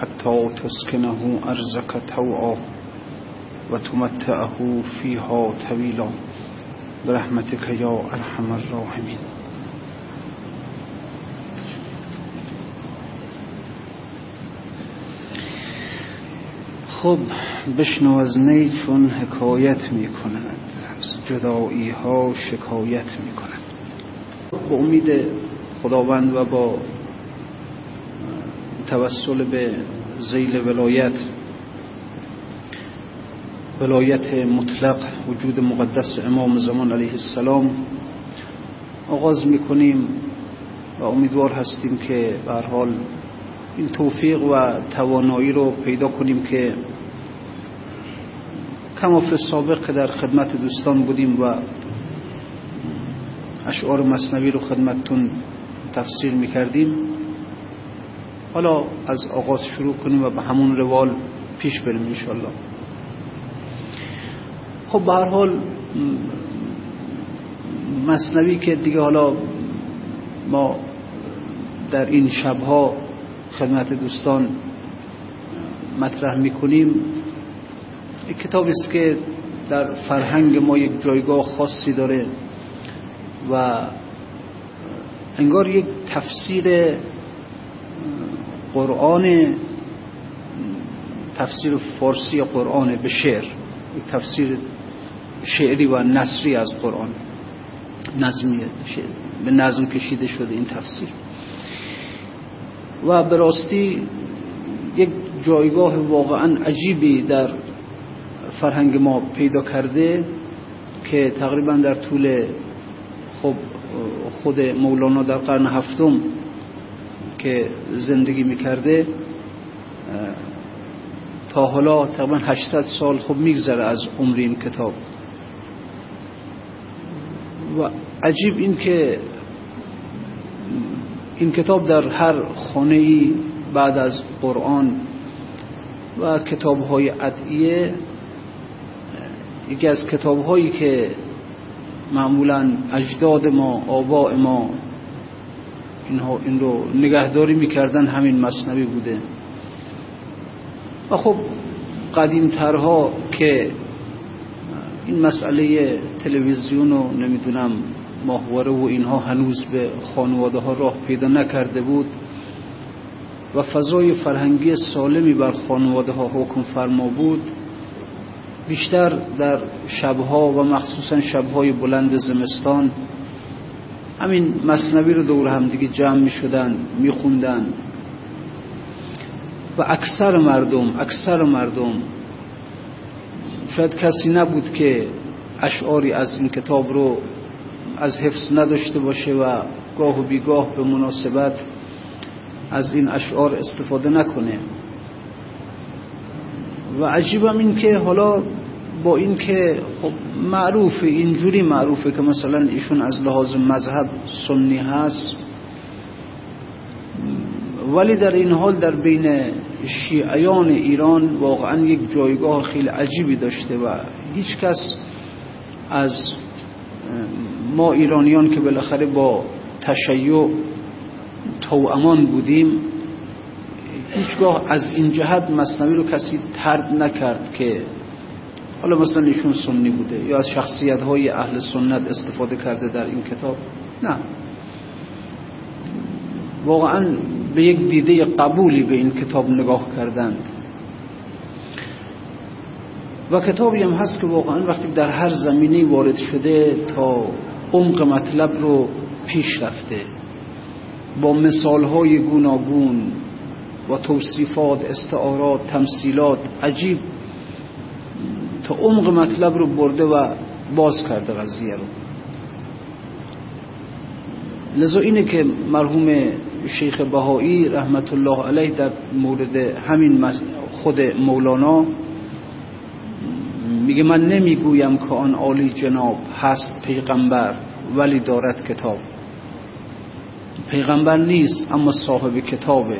حتى تسكنه أرزك توعا وتمتعه فيها طويلا. برحمتك يا أرحم الراحمين. خب بشنو از نی چون حکایت می جدایی ها شکایت می با امید خداوند و با توسل به زیل ولایت. ولایت مطلق وجود مقدس امام زمان علیه السلام. آغاز می‌کنیم و امیدوار هستیم که به حال این توفیق و توانایی رو پیدا کنیم که کماف سابق که در خدمت دوستان بودیم و اشعار مصنوی رو خدمتتون تفسیر می‌کردیم. حالا از آغاز شروع کنیم و به همون روال پیش بریم انشالله خب به هر حال مصنوی که دیگه حالا ما در این شبها خدمت دوستان مطرح می‌کنیم یک کتابی است که در فرهنگ ما یک جایگاه خاصی داره و انگار یک تفسیر قرآن تفسیر فارسی قرآن به شعر تفسیر شعری و نصری از قرآن نظمیه به نظم کشیده شده این تفسیر. و به راستی یک جایگاه واقعا عجیبی در فرهنگ ما پیدا کرده که تقریبا در طول خب خود مولانا در قرن هفتم که زندگی می‌کرده تا حالا تقریبا 800 سال خب میگذره از عمر این کتاب. و عجیب این که این کتاب در هر خانه ای بعد از قرآن و کتاب های یکی از کتاب هایی که معمولا اجداد ما آباء ما این رو نگهداری می‌کردن همین مصنوی بوده. و خب قدیمترها که این مسئله تلویزیون و نمی‌دونم ماهواره و اینها هنوز به خانواده ها راه پیدا نکرده بود و فضای فرهنگی سالمی بر خانواده ها حکم فرما بود بیشتر در شبها و مخصوصا شبهای بلند زمستان همین مصنوی رو دور هم دیگه جمع می شدن می و اکثر مردم اکثر مردم شاید کسی نبود که اشعاری از این کتاب رو از حفظ نداشته باشه و گاه و بیگاه به مناسبت از این اشعار استفاده نکنه. و عجیبم این که حالا با این که خب معروفه اینجوری معروفه که مثلا ایشون از لحاظ مذهب سنی هست. ولی در این حال در بین شیعیان ایران واقعا یک جایگاه خیلی عجیبی داشته و هیچ کس از ما ایرانیان که بالاخره با تشیع توامان بودیم هیچگاه از این جهت مصنوی رو کسی ترد نکرد که حالا مثلا ایشون سنی بوده یا از شخصیت های اهل سنت استفاده کرده در این کتاب؟ نه. واقعا به یک دیده قبولی به این کتاب نگاه کردند. و کتابی هم هست که واقعا وقتی در هر زمینه وارد شده تا عمق مطلب رو پیش رفته. با مثالهای گوناگون و توصیفات استعارات تمثیلات عجیب تا عمق مطلب رو برده و باز کرده قضیه رو. لذا اینه که مرحوم شیخ بهایی رحمت الله علیه در مورد همین خود مولانا میگه من نمی‌گویم که آن عالی جناب هست پیغمبر ولی دارد کتاب. پیغمبر نیست اما صاحب کتابه.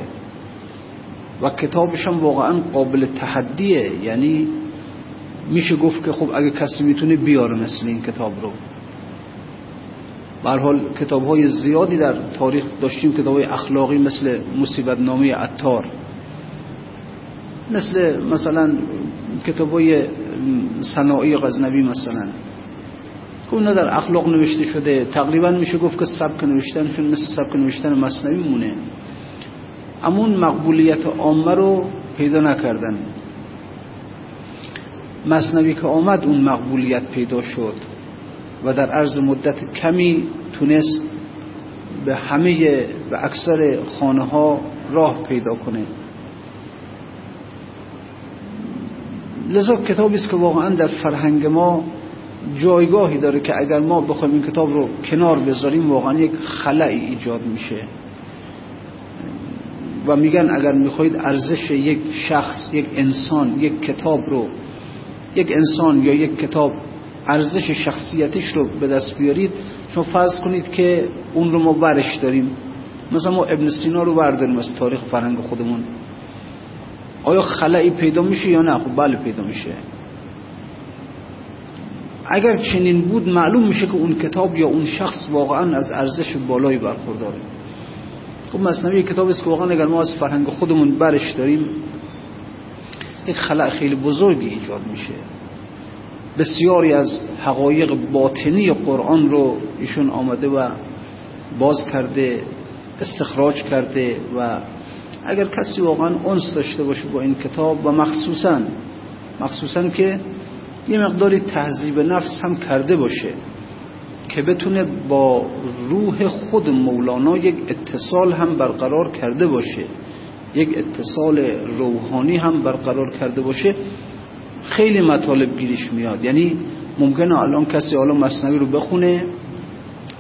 و کتابش هم واقعا قابل تحدیه یعنی میشه گفت که خب اگه کسی می‌تونه بیاره مثل این کتاب رو. حال کتاب های زیادی در تاریخ داشتیم کتاب های اخلاقی مثل مصیبت نامه عطار. مثل مثلا کتاب های صناعی غزنوی مثلا. که اونا در اخلاق نوشته شده. تقریبا میشه گفت که سبک نوشتنشون مثل سبک نوشتن مصنوی مونه اما اون مقبولیت عامه رو پیدا نکردن. مصنوی که آمد اون مقبولیت پیدا شد و در عرض مدت کمی تونست به همه و اکثر خانه ها راه پیدا کنه. لذا کتابی است که واقعا در فرهنگ ما جایگاهی داره که اگر ما بخوایم این کتاب رو کنار بذاریم واقعا یک خلایی ایجاد میشه. و میگن اگر می‌خواید ارزش یک شخص یک انسان یک کتاب رو یک انسان یا یک کتاب ارزش شخصیتش رو به دست بیارید شما فرض کنید که اون رو ما برش داریم. مثلا ما ابن سینا رو برداریم از تاریخ فرهنگ خودمون. آیا خلایی پیدا میشه یا نه؟ خب بله پیدا میشه. اگر چنین بود معلوم میشه که اون کتاب یا اون شخص واقعا از ارزش بالایی برخورداره. خب مصنوی کتاب است که واقعا اگر ما از فرهنگ خودمون برش داریم یک خلع خیلی بزرگی ایجاد میشه. بسیاری از حقایق باطنی قرآن رو ایشون آمده و باز کرده استخراج کرده و اگر کسی واقعا انس داشته باشه با این کتاب و مخصوصا مخصوصا که یه مقداری تهذیب نفس هم کرده باشه که بتونه با روح خود مولانا یک اتصال هم برقرار کرده باشه. یک اتصال روحانی هم برقرار کرده باشه خیلی مطالب گیریش میاد. یعنی ممکنه الان کسی حالا مصنوی رو بخونه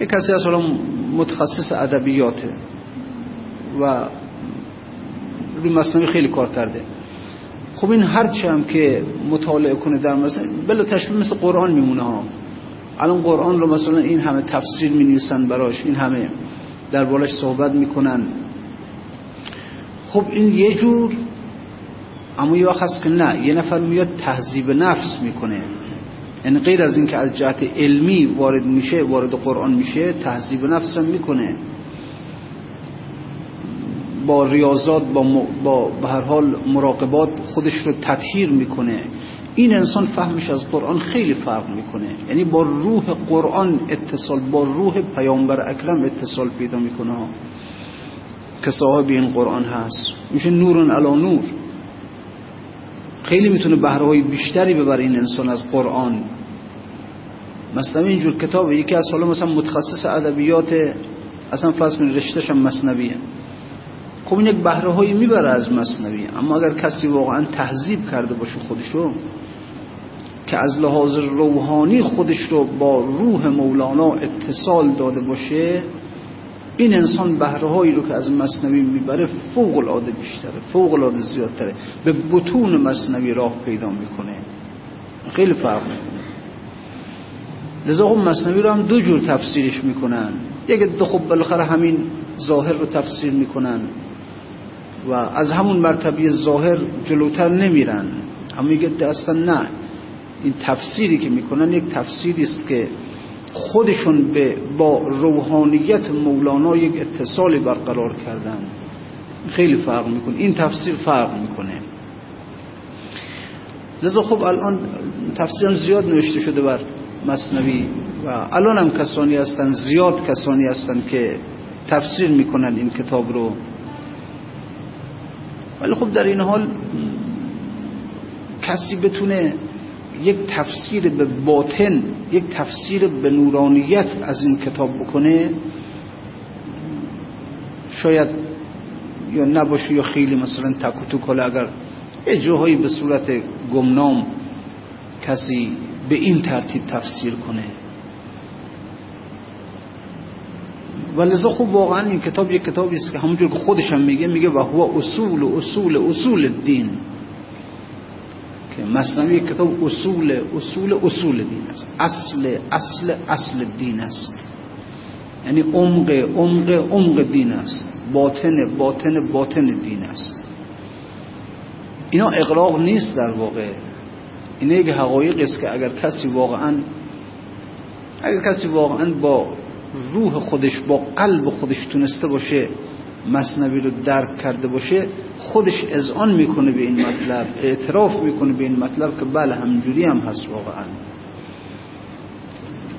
یک کسی از حالا متخصص ادبیاته و روی مصنوی خیلی کار کرده. خب این هرچی هم که مطالعه کنه در مثلا بلا تشبیه مثل قرآن میمونه ها. الان قرآن رو مثلا این همه تفسیر می نویسن براش این همه در بالش صحبت می‌کنن. خب این یه جور اما یه وقت که نه یه نفر میاد تهذیب نفس می‌کنه. یعنی غیر از اینکه از جهت علمی وارد میشه وارد قرآن میشه تهذیب نفس هم می‌کنه. با ریاضات با, با به هر حال مراقبات خودش رو تطهیر می‌کنه. این انسان فهمش از قرآن خیلی فرق می‌کنه. یعنی با روح قرآن اتصال با روح پیامبر اکرم اتصال پیدا می‌کنه. که صاحب این قرآن هست. میشه نور علا نور. خیلی می‌تونه بهره بیشتری ببره این انسان از قرآن. مثلا اینجور کتاب یکی از حالا مثلا متخصص ادبیات اصلا کنید رشتهش هم مصنویه. خب این یک بهره هایی می‌بره از مصنوی. اما اگر کسی واقعا تهذیب کرده باشه خودشو که از لحاظ روحانی خودش رو با روح مولانا اتصال داده باشه این انسان بهره رو که از مصنوی می‌بره فوق العاده بیشتره فوق العاده زیادتره. به بطون مصنوی راه پیدا می‌کنه. خیلی فرق می‌کنه. لذا خب مصنوی رو هم دو جور تفسیرش می‌کنن. یک دو خب بالاخره همین ظاهر رو تفسیر می‌کنن و از همون مرتبه ظاهر جلوتر نمیرن. اما میگه اصلا نه. این تفسیری که می‌کنن یک تفسیری است که خودشون به با روحانیت مولانا یک اتصالی برقرار کردن. خیلی فرق می‌کنه. این تفسیر فرق می‌کنه. لذا خب الان تفسیر زیاد نوشته شده بر مصنوی و الان هم کسانی هستن زیاد کسانی هستن که تفسیر می‌کنن این کتاب رو. ولی خب در این حال کسی بتونه یک تفسیر به باطن یک تفسیر به نورانیت از این کتاب بکنه شاید یا نباشه یا خیلی مثلا تکوتو کلا اگر یه جاهایی به صورت گمنام کسی به این ترتیب تفسیر کنه. و لذا خوب واقعا این کتاب یک کتابی است که همونجور که خودش هم میگه میگه و هو اصول اصول اصول دین که مصنوی کتاب اصول اصول اصول دین است اصل اصل اصل دین است یعنی عمق عمق عمق دین است باطن باطن باطن دین است اینا اقراق نیست در واقع این یک حقایق است که اگر کسی واقعا اگر کسی واقعا با روح خودش با قلب خودش تونسته باشه مصنوی رو درک کرده باشه خودش اذعان می‌کنه به این مطلب اعتراف می‌کنه به این مطلب که بله همجوری هم هست واقعا.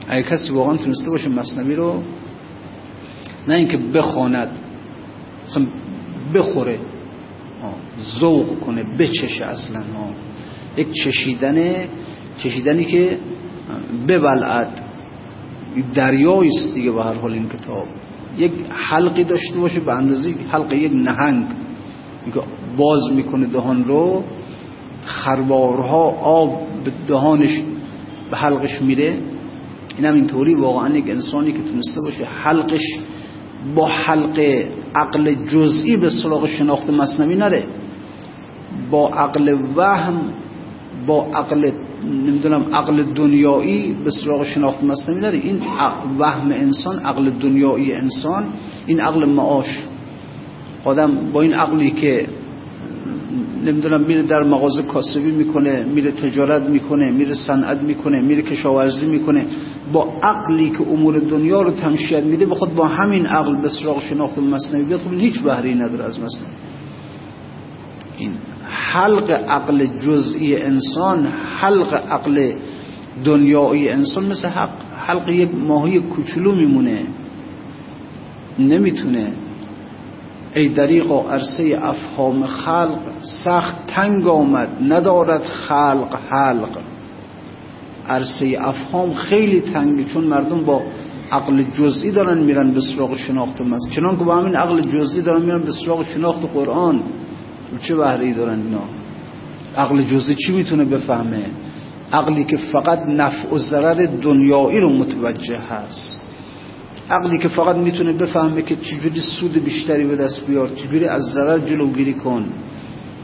اگر کسی واقعا تونسته باشه مصنوی رو نه اینکه بخواند اصلا بخوره ذوق کنه بچشه اصلا ها یک چشیدن چشیدنی که ببلعد. دریایی است دیگه به هر حال این کتاب. یک حلقی داشته باشه به اندازه حلق یک نهنگ. باز می‌کنه دهان رو خروارها آب به دهانش به حلقش میره. این هم اینطوری واقعا یک انسانی که تونسته باشه حلقش با حلق عقل جزئی به سراغ شناخت مصنوی نره. با عقل وهم با عقل نمی‌دونم عقل دنیایی به سراغ شناخت مصنوی نره این وهم انسان عقل دنیایی انسان این عقل معاش. آدم با این عقلی که نمی‌دونم میره در مغازه کاسبی می‌کنه میره تجارت می‌کنه میره صنعت می‌کنه میره کشاورزی می‌کنه. با عقلی که امور دنیا رو تمشید میده بخواد با همین عقل به سراغ شناخت مصنوی بیاد خب هیچ بهره نداره از مصنوی این حلق عقل جزئی انسان حلق عقل دنیایی انسان مثل حق. حلق یک ماهی کوچولو میمونه. نمی‌تونه. ای دریق و عرصه افهام خلق سخت تنگ آمد. ندارد خلق حلق. عرصه افهام خیلی تنگه چون مردم با عقل جزئی دارن میرن به سراغ شناخت مست چنان که با همین عقل جزئی دارن میرن به سراغ شناخت قرآن. چه بهره دارن اینا؟ عقل جزئی چی می‌تونه بفهمه؟ عقلی که فقط نفع و ضرر دنیایی رو متوجه هست. عقلی که فقط می‌تونه بفهمه که چجوری سود بیشتری به دست بیار چجوری از ضرر جلوگیری کن.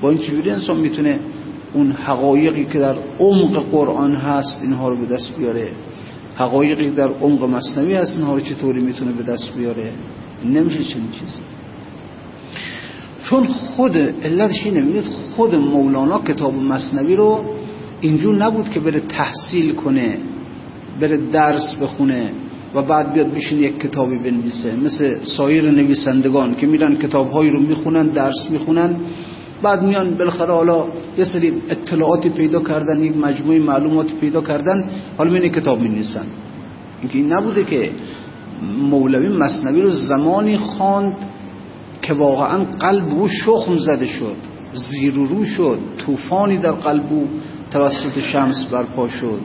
با این چجوری انسان می‌تونه اون حقایقی که در عمق قرآن هست اینها رو به دست بیاره؟ حقایقی در عمق مصنوی هست اینها رو چطوری می‌تونه به دست بیاره؟ نمیشه چنین چیزی. چون خود علتش اینه خود مولانا کتاب مصنوی رو اینجور نبود که بره تحصیل کنه بره درس بخونه و بعد بیاد بشین یک کتابی بنویسه مثل سایر نویسندگان که میرن کتابهایی رو می‌خونن درس می‌خونن بعد میان بالاخره حالا یه سری اطلاعاتی پیدا کردن یک مجموعه معلوماتی پیدا کردن حالا میان کتاب می‌نویسن. اینکه این نبوده که مولوی مصنوی رو زمانی خواند که واقعا قلب او شخم زده شد زیر رو شد طوفانی در قلب او توسط شمس برپا شد.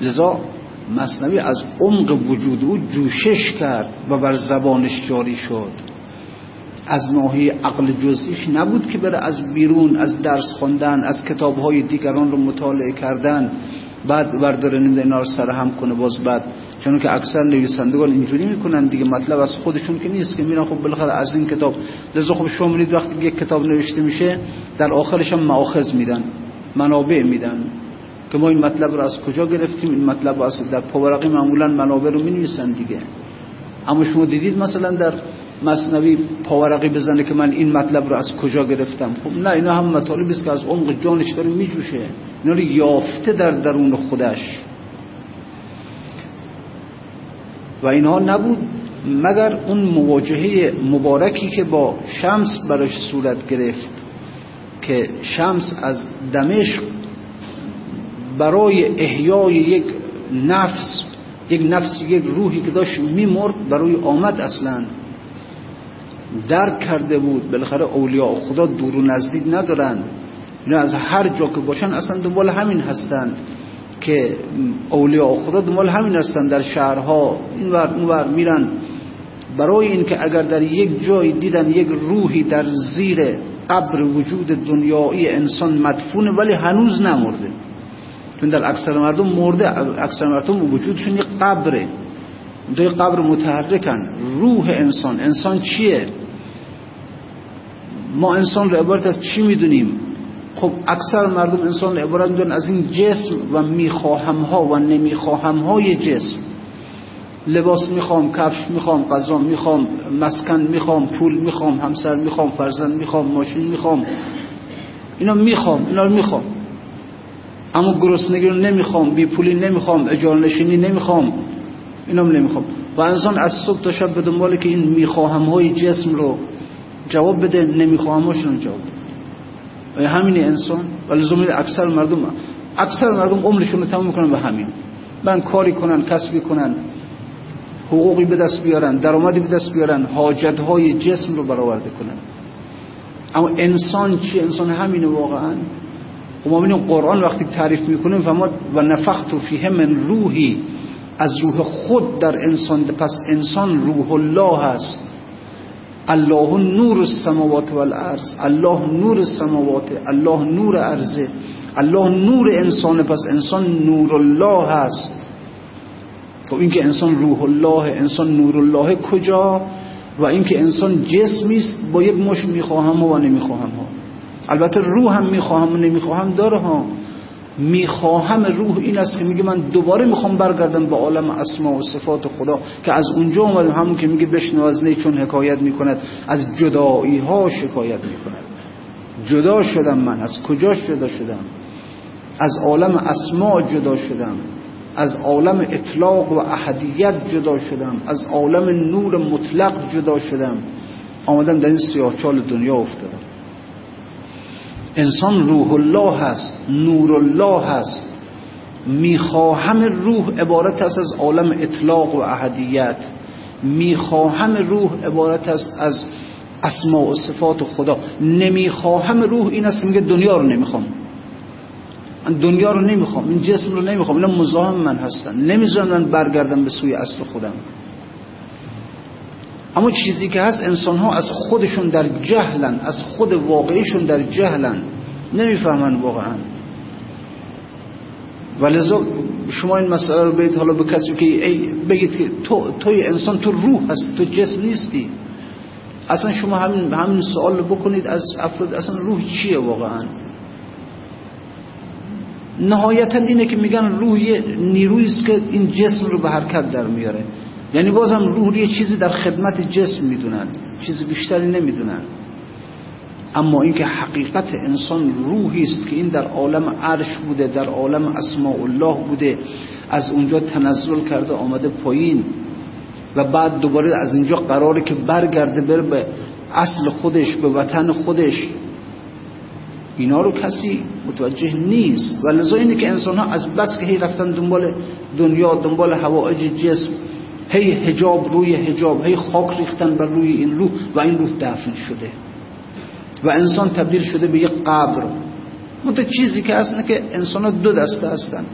لذا مصنوی از عمق وجود او جوشش کرد و بر زبانش جاری شد. از ناحیه عقل جزئیش نبود که بره از بیرون از درس خوندن از کتابهای دیگران رو مطالعه کردن. بعد برداره نمیده اینا رو سرهم کنه باز بعد. چون که اکثر نویسندگان اینجوری می‌کنن دیگه مطلب از خودشون که نیست که میرن خب بالاخره از این کتاب لذا خب شما میرید وقتی یک کتاب نوشته میشه در آخرش هم مؤاخذ میدن منابع میدن که ما این مطلب رو از کجا گرفتیم؟ این مطلب رو از در پاورقی معمولا منابع رو می‌نویسن دیگه. اما شما دیدید مثلا در مصنوی پاورقی بزنه که من این مطلب رو از کجا گرفتم؟ خب نه اینا هم مطالبی است که از عمق جانش داره میجوشه. اینا رو یافته در درون خودش. و اینها نبود مگر اون مواجهه مبارکی که با شمس براش صورت گرفت که شمس از دمشق برای احیای یک نفس یک نفس یک روحی که داشت میمرد برای آمد اصلا درک کرده بود. بالاخره اولیاء خدا دور و نزدیک ندارند. اینا از هر جا که باشن اصلا دنبال همین هستند که اولیاء خدا دنبال همین هستند در شهرها این ور اون ور میرن. برای اینکه اگر در یک جای دیدن یک روحی در زیر قبر وجود دنیایی انسان مدفونه ولی هنوز نمرده. چون در اکثر مردم مرده اکثر مردم وجودشون یک قبره. دوی قبر متحرکن. روح انسان. انسان چیه؟ ما انسان رو عبارت از چی می‌دونیم؟ خب اکثر مردم انسان عبارت از این جسم و می‌خواهم ها و نمی‌خواهم های جسم. لباس می‌خوام کفش می‌خوام غذا می‌خوام مسکن می‌خوام پول می‌خوام همسر می‌خوام فرزند می‌خوام ماشین می‌خوام. اینا می‌خوام اینا رو می‌خوام. اما گرسنگی رو نمی‌خوام بی پولی نمی‌خوام اجاره نشینی نمی‌خوام. اینا نمی‌خوام. و انسان از صبح تا شب به دنباله که این می‌خواهم های جسم رو جواب بده نمی‌خواهم هاشون جواب بده. همین انسان. و لزومی اکثر مردم اکثر مردم عمرشون رو تمام می‌کنن به همین. من کاری کنن کسبی کنن حقوقی به دست بیارن درآمدی به دست بیارن حاجت های جسم رو برآورده کنن. اما انسان چی؟ انسان همینه واقعا. خب ما قرآن وقتی تعریف می‌کنیم و ما و نفخت فیه من روحی. از روح خود در انسان پس انسان روح الله هست. الله نور السماوات والارض الله نور السماوات الله نور ارزه الله نور انسان پس انسان نور الله هست. خب اینکه انسان روح الله انسان نور الله کجا؟ و اینکه انسان جسمی است با یک مش می‌خواهم و نمی‌خواهم ها. البته روح هم می‌خواهم و نمی‌خواهم داره ها. می‌خواهم روح این است که میگه من دوباره می‌خوام برگردم به عالم اسما و صفات خدا که از اونجا اومدم همون که میگه بشنو از نی چون حکایت می‌کند از جدایی ها شکایت می‌کند. جدا شدم من از کجا جدا شدم؟ از عالم اسما جدا شدم از عالم اطلاق و احدیت جدا شدم از عالم نور مطلق جدا شدم. آمدم در این سیاهچال دنیا افتادم. انسان روح الله هست نور الله هست. می‌خواهم روح عبارت است از عالم اطلاق و احدیت. می‌خواهم روح عبارت است از اسماء و صفات خدا. نمی‌خواهم روح این است که میگه دنیا رو نمی‌خوام. دنیا رو نمی‌خوام این جسم رو نمی‌خوام اینا مزاحم من هستن. نمی‌ذارن من برگردم به سوی اصل خودم. اما چیزی که هست انسان ها از خودشون در جهلن از خود واقعیشون در جهلن. نمی‌فهمن واقعا. ولذا شما این مسئله رو بگید حالا به کسی که ای بگید که تو توی انسان تو روح هست تو جسم نیستی. اصلا شما همین همین سوال بکنید از افراد اصلا روح چیه واقعا؟ نهایتا اینه که میگن روح نیرویی است که این جسم رو به حرکت در میاره. یعنی بازم روح یه چیزی در خدمت جسم می‌دونن چیز بیشتری نمی‌دونن. اما اینکه حقیقت انسان روحی است که این در عالم عرش بوده در عالم اسماء الله بوده از اونجا تنزل کرده آمده پایین و بعد دوباره از اینجا قراره که برگرده بره به اصل خودش به وطن خودش. اینا رو کسی متوجه نیست. و لذا اینه که انسان ها از بس که هی رفتن دنبال دنیا دنبال هوایج جسم هی هجاب روی هجاب هی خاک ریختن بر روی این روح و این روح دفن شده. و انسان تبدیل شده به یک قبر. منتها چیزی که اصلا که انسان دو دسته هستن.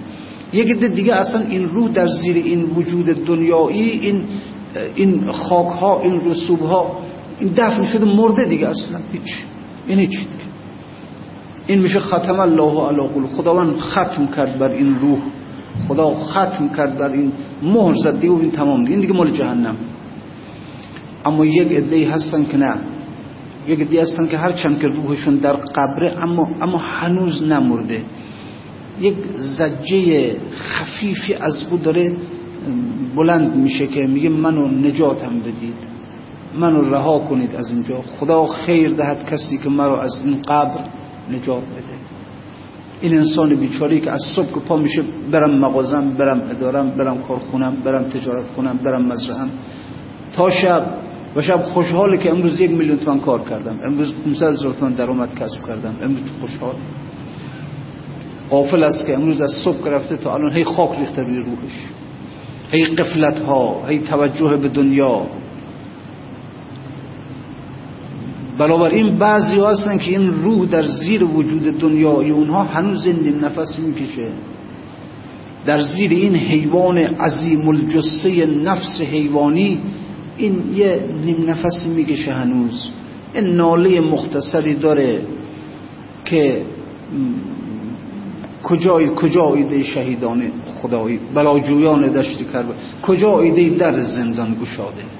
یک دیگه اصلا این روح در زیر این وجود دنیایی این این خاک ها این رسوب ها این دفن شده مرده دیگه اصلا. هیچ. این هیچ دیگه. این میشه ختم الله علی قلوب خداوند ختم کرد بر این روح. خدا ختم کرد بر این مهر زد دیگه این تمام دیگه این دیگه مال جهنم. اما یک عده هستن که نه. یک عده هستن که هرچند که روحشون در قبره اما اما هنوز نمرده. یک زجه خفیفی از او داره بلند میشه که میگه منو نجاتم بدید. منو رها کنید از اینجا. خدا خیر دهد کسی که مرا از این قبر نجات بده. این انسان بیچاری که از صبح که پا میشه برم مغازم برم ادارم برم کارخونم برم تجارت کنم برم مزرعم. تا شب و شب خوشحاله که امروز یک میلیون تومن کار کردم. امروز 500 هزار تومن درآمد کسب کردم. امروز خوشحال. قافل است که امروز از صبح رفته تا الان هی خاک ریخته روی روحش. هی قفلت ها هی توجه به دنیا. این بعضی هستن که این روح در زیر وجود دنیای اونها هنوز نیم نفس می‌کشه. در زیر این حیوان عظیم الجسه نفس حیوانی این یه نیم نفسی می‌کشه هنوز. این ناله مختصری داره که کجا کجا ایده شهیدان خدایی؟ بلاجویان دشت کرد کجا ایده در زندان گشاده؟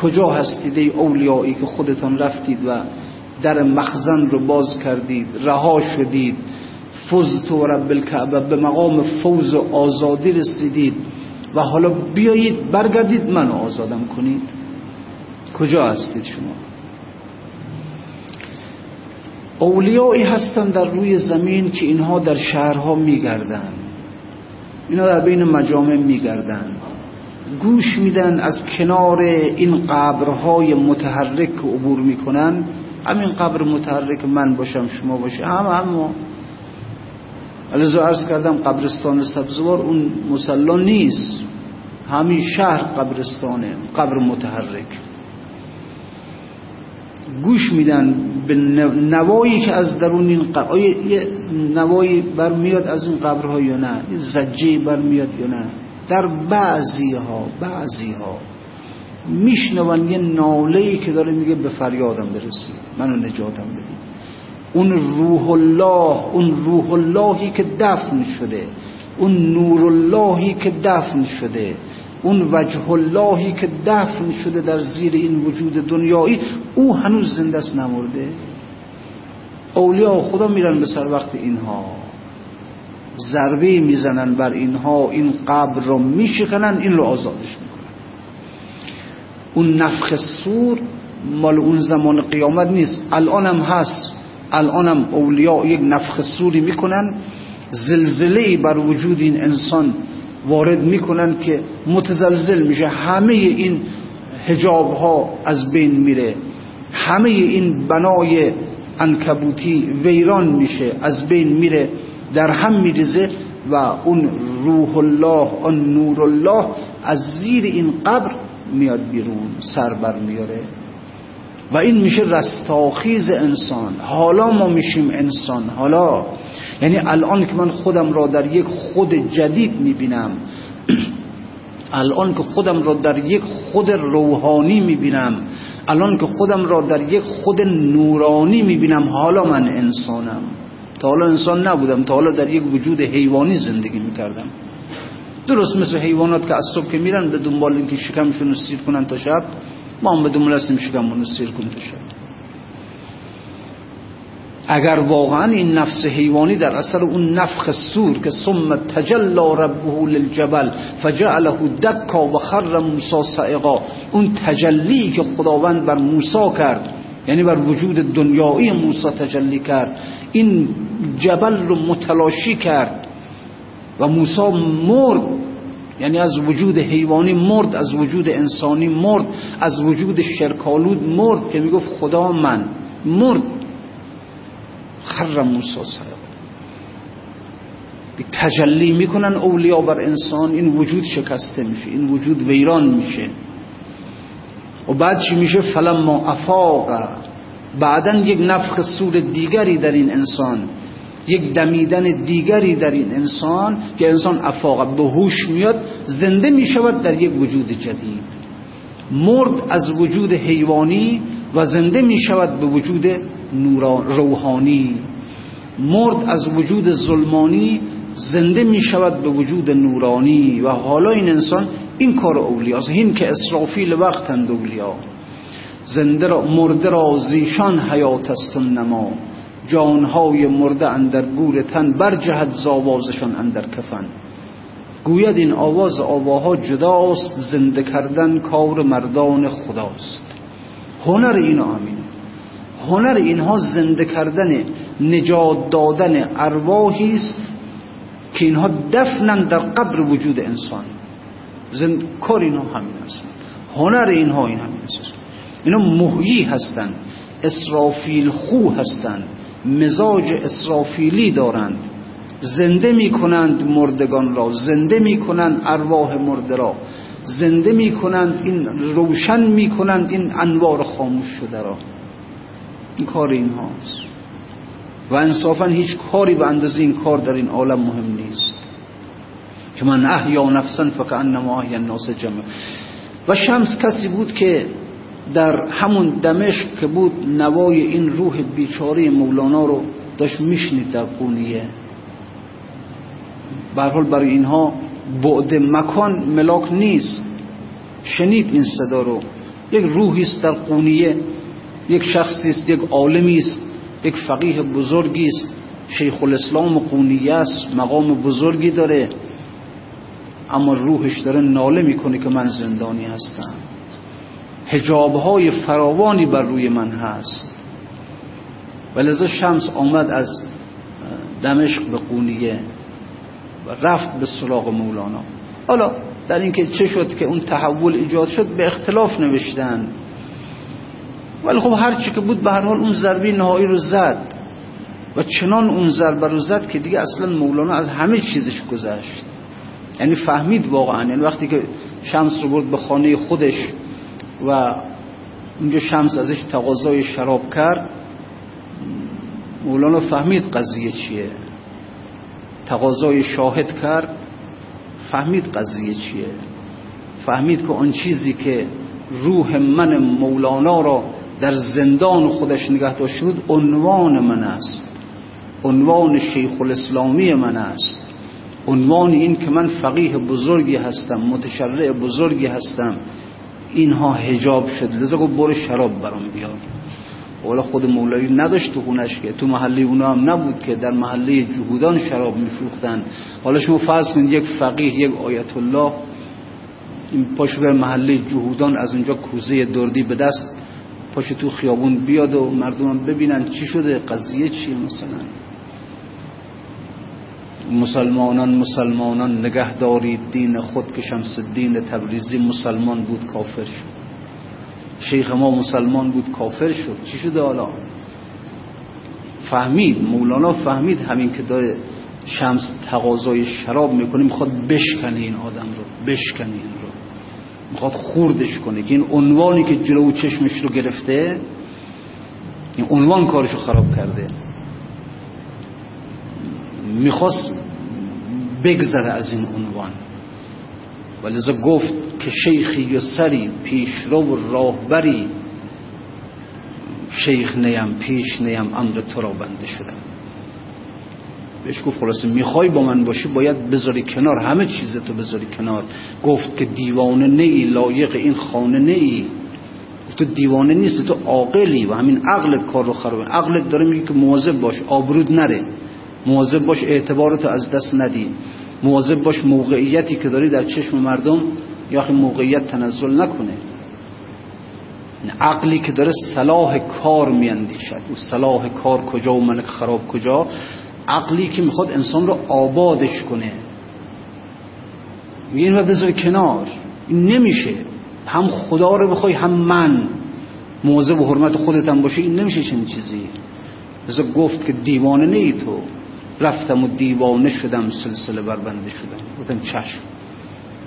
کجا هستید ای اولیایی که خودتان رفتید و در مخزن رو باز کردید رها شدید فزت و رب الکعبه به مقام فوز و آزادی رسیدید و حالا بیایید برگردید منو آزادم کنید. کجا هستید شما؟ اولیایی هستند در روی زمین که اینها در شهرها میگردند. اینا در بین مجامع میگردند. گوش میدن از کنار این قبرهای متحرک که عبور می‌کنن. همین قبر متحرک من باشم شما باشه. همه اما علیزا عرض کردم قبرستان سبزوار اون مسلا نیست. همین شهر قبرستانه قبر متحرک. گوش میدن به نوایی که از درون این قبر یه نوایی برمیاد از این قبرها یا نه؟ یه زجه برمیاد یا نه؟ در بعضی ها بعضی ها میشنون یه ناله که داره میگه به فریادم برسی منو نجاتم بدید اون روح الله اون روح اللهی که دفن شده اون نور اللهی که دفن شده اون وجه اللهی که دفن شده در زیر این وجود دنیایی او هنوز زنده است نمرده. اولیاء خدا میرن به سر وقت اینها. ضربه می‌زنن بر اینها این قبر رو میشکنن این رو آزادش می‌کنن. اون نفخ سور مال اون زمان قیامت نیست. الانم هست. الانم اولیاء یک نفخ سوری می‌کنن. زلزله بر وجود این انسان وارد می‌کنن که متزلزل میشه. همه این حجاب ها از بین میره. همه این بنای انکبوتی ویران میشه. از بین میره. در هم میریزه و اون روح الله اون نور الله از زیر این قبر میاد بیرون سر بر میاره و این میشه رستاخیز انسان. حالا ما میشیم انسان. حالا یعنی الان که من خودم را در یک خود جدید می‌بینم الان که خودم را در یک خود روحانی می‌بینم الان که خودم را در یک خود نورانی می‌بینم حالا من انسانم. تا حالا انسان نبودم. تا حالا در یک وجود حیوانی زندگی می‌کردم. درست مثل حیوانات که از صبح که میرن به دنبال اینکه شکمشون رو سیر کنن تا شب ما هم به دنبال هستیم شکممون رو سیر کن تا شب. اگر واقعا این نفس حیوانی در اثر اون نفخ سور که ثم تجلا ربه للجبل فجعله دکا و خر موسی سائقا اون تجلی که خداوند بر موسی کرد یعنی بر وجود دنیایی موسی تجلی کرد این جبل رو متلاشی کرد و موسی مرد یعنی از وجود حیوانی مرد از وجود انسانی مرد از وجود شرکالود مرد که می‌گفت خدا من مرد. خر موسی تجلی می‌کنن اولیا بر انسان این وجود شکسته میشه این وجود ویران میشه. و بعد چی میشه؟ فلما افاق. بعدا یک نفخ سور دیگری در این انسان یک دمیدن دیگری در این انسان که انسان افاق به هوش میاد زنده می‌شود در یک وجود جدید. مرد از وجود حیوانی و زنده می‌شود به وجود روحانی. مرد از وجود ظلمانی زنده می شود به وجود نورانی. و حالا این انسان این کار اولیاست. این که اسرافیل وقتند اولیا. زنده را مرده را زیشان حیات است نما. جانهای مرده اندر گور تن برجهد زاوازشان اندر کفن. گوید این آواز آواها جداست زنده کردن کار مردان خداست. هنر این آمین. هنر اینها زنده کردن نجات دادن ارواحی است که اینها دفنن در قبر وجود انسان. زند... کار اینها همین است. هنر اینها این همین است. اینا محیی هستند اسرافیل خو هستند مزاج اسرافیلی دارند. زنده می کنند مردگان را زنده می کنند ارواح مرده را. زنده می کنند این روشن می کنند این انوار خاموش شده را. این کار این هاست. و انصافا هیچ کاری به اندازه این کار در این عالم مهم نیست. که من احیا نفسا فکانما احیا الناس جمع و شمس کسی بود که در همون دمشق که بود نوای این روح بیچاره مولانا رو داشت میشنید در قونیه حال برای اینها بعد مکان ملاک نیست. شنید این صدا رو. یک روحی است در قونیه یک شخصی است یک عالمی است یک فقیه بزرگی است. شیخ الاسلام قونیه است مقام بزرگی داره. اما روحش داره ناله می‌کنه که من زندانی هستم. های فراوانی بر روی من هست. و لذا شمس آمد از دمشق به قونیه و رفت به سراغ مولانا. حالا در اینکه چه شد که اون تحول ایجاد شد به اختلاف نوشتن. ولی خب هر چی که بود به هر حال اون ضربی نهایی رو زد. و چنان اون ضربه رو زد که دیگه اصلا مولانا از همه چیزش گذشت. یعنی فهمید واقعا. یعنی وقتی که شمس رو برد به خانه خودش و اونجا شمس ازش تقاضای شراب کرد مولانا فهمید قضیه چیه؟ تقاضای شاهد کرد فهمید قضیه چیه؟ فهمید که آن چیزی که روح من مولانا را در زندان خودش نگه داشت بود عنوان من است. عنوان شیخ الاسلامی من است. عنوان این که من فقیه بزرگی هستم متشرع بزرگی هستم. اینها هجاب شد لذا گفت برو شراب برام بیار. اولا خود مولوی نداشت تو خونش که. تو محله اونا هم نبود که در محله جهودان شراب میفروختن. حالا شما فرض کنید یک فقیه یک آیت الله این پاشو بر محله جهودان از اونجا کوزه دردی به دست پاشو تو خیابون بیاد و مردم ببینن چی شده قضیه چیه مثلا. مسلمانان مسلمانان نگه دارید دین خود که شمس دین تبریزی مسلمان بود کافر شد. شیخ ما مسلمان بود کافر شد. چی شده حالا؟ فهمید مولانا فهمید همین که داره شمس تقاضای شراب می‌کنه می‌خواد بشکنه این آدم رو بشکنه این رو. می‌خواد خوردش کنه که این عنوانی که جلو چشمش رو گرفته این عنوان کارشو خراب کرده. می‌خواست بگذره از این عنوان. ولذا گفت که شیخی و سری پیش رو راهبری شیخ نیم پیش نیم امر تو را بنده شدم بهش گفت خلاصه می‌خوای با من باشی باید بذاری کنار همه چیزتو بذاری کنار. گفت که دیوانه نیی لایق این خانه نیی تو دیوانه نیست تو عاقلی و همین عقلت کار رو خرابه. عقلت داره میگه که مواظب باش آبرود نره. مواظب باش اعتبارتو از دست ندی. مواظب باش موقعیتی که داری در چشم مردم یا موقعیت تنزل نکنه. عقلی که داره صلاح کار میاندیشد. او صلاح کار کجا و من خراب کجا؟ عقلی که می‌خواد انسان رو آبادش کنه. رو بذار کنار. این نمیشه. هم خدا رو بخوای هم من. موضع و حرمت خودت هم باشه این نمیشه چنین چیزی. بذار گفت که دیوانه نی تو. رفتم و دیوانه شدم سلسله بربنده شدم. گفتم چشم.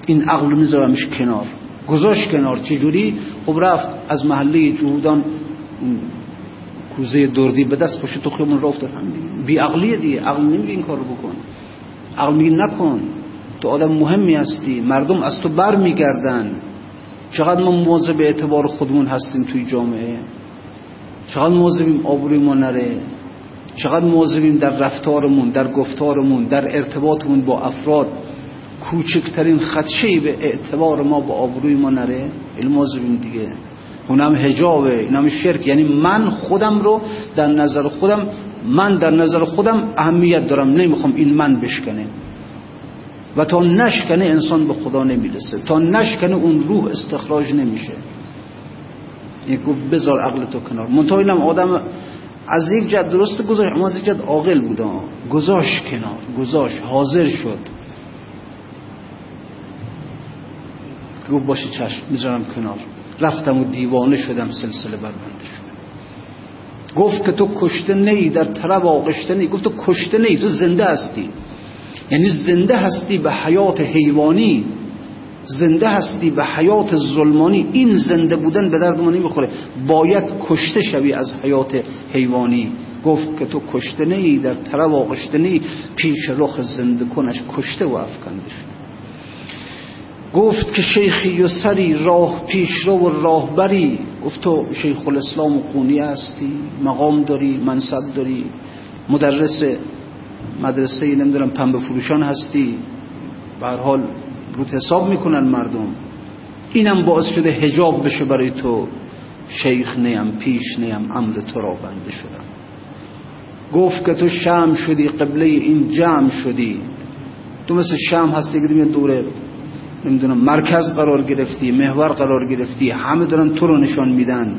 این عقل میذارمش کنار. گذاشت کنار. چجوری؟ خب رفت از محله جهودان کوزه دردی به دست پشت تو خیمون را افتاد. بی عقلیه دیگه. عقل نمیگه این کار رو بکن. عقل میگه نکن. تو آدم مهمی هستی. مردم از تو بر میگردن چقدر ما مواظب اعتبار خودمون هستیم توی جامعه؟ چقدر مواظبیم آبروی ما نره؟ چقدر مواظبیم در رفتارمون در گفتارمون در ارتباطمون با افراد. کوچکترین خدشه به اعتبار ما با آبروی ما نره مواظبیم دیگه. اونم هجابه اینم شرک. یعنی من خودم رو در نظر خودم من در نظر خودم اهمیت دارم. نمی‌خوام این من بشکنه. و تا نشکنه انسان به خدا نمی‌رسه. تا نشکنه اون روح استخراج نمیشه. یک گفت بذار عقل تو کنار. منتها اینم آدم از یک جد درست گذاشت اما از یک جد عاقل بود. گذاشت کنار گذاشت حاضر شد. گفت باشه چشم می‌ذارم کنار. رفتم و دیوانه شدم سلسله بربنده شدم. گفت که تو کشته نی در طرب آغشته نی. گفت تو کشته نی تو زنده هستی. یعنی زنده هستی به حیات حیوانی. زنده هستی به حیات ظلمانی این زنده بودن به درد ما نمی‌خوره. باید کشته شوی از حیات حیوانی. گفت که تو کشته نی در طرف آغشته نی پیش رخ زنده کنش کشته و افکنده شد گفت که شیخی و راه پیش رو و راهبری گفت تو شیخ الاسلام قونی هستی مقام داری منصب داری مدرس مدرسه نمی‌دونم پنبه فروشان هستی. به حال رو حساب می‌کنن مردم. اینم باعث شده هجاب بشه برای تو. شیخ نیم پیش نیم امر تو را بنده شدم. گفت که تو شم شدی قبله این جمع شدی. تو مثل شم هستی که دوره نمی‌دونم مرکز قرار گرفتی محور قرار گرفتی همه دارن تو رو نشان میدن.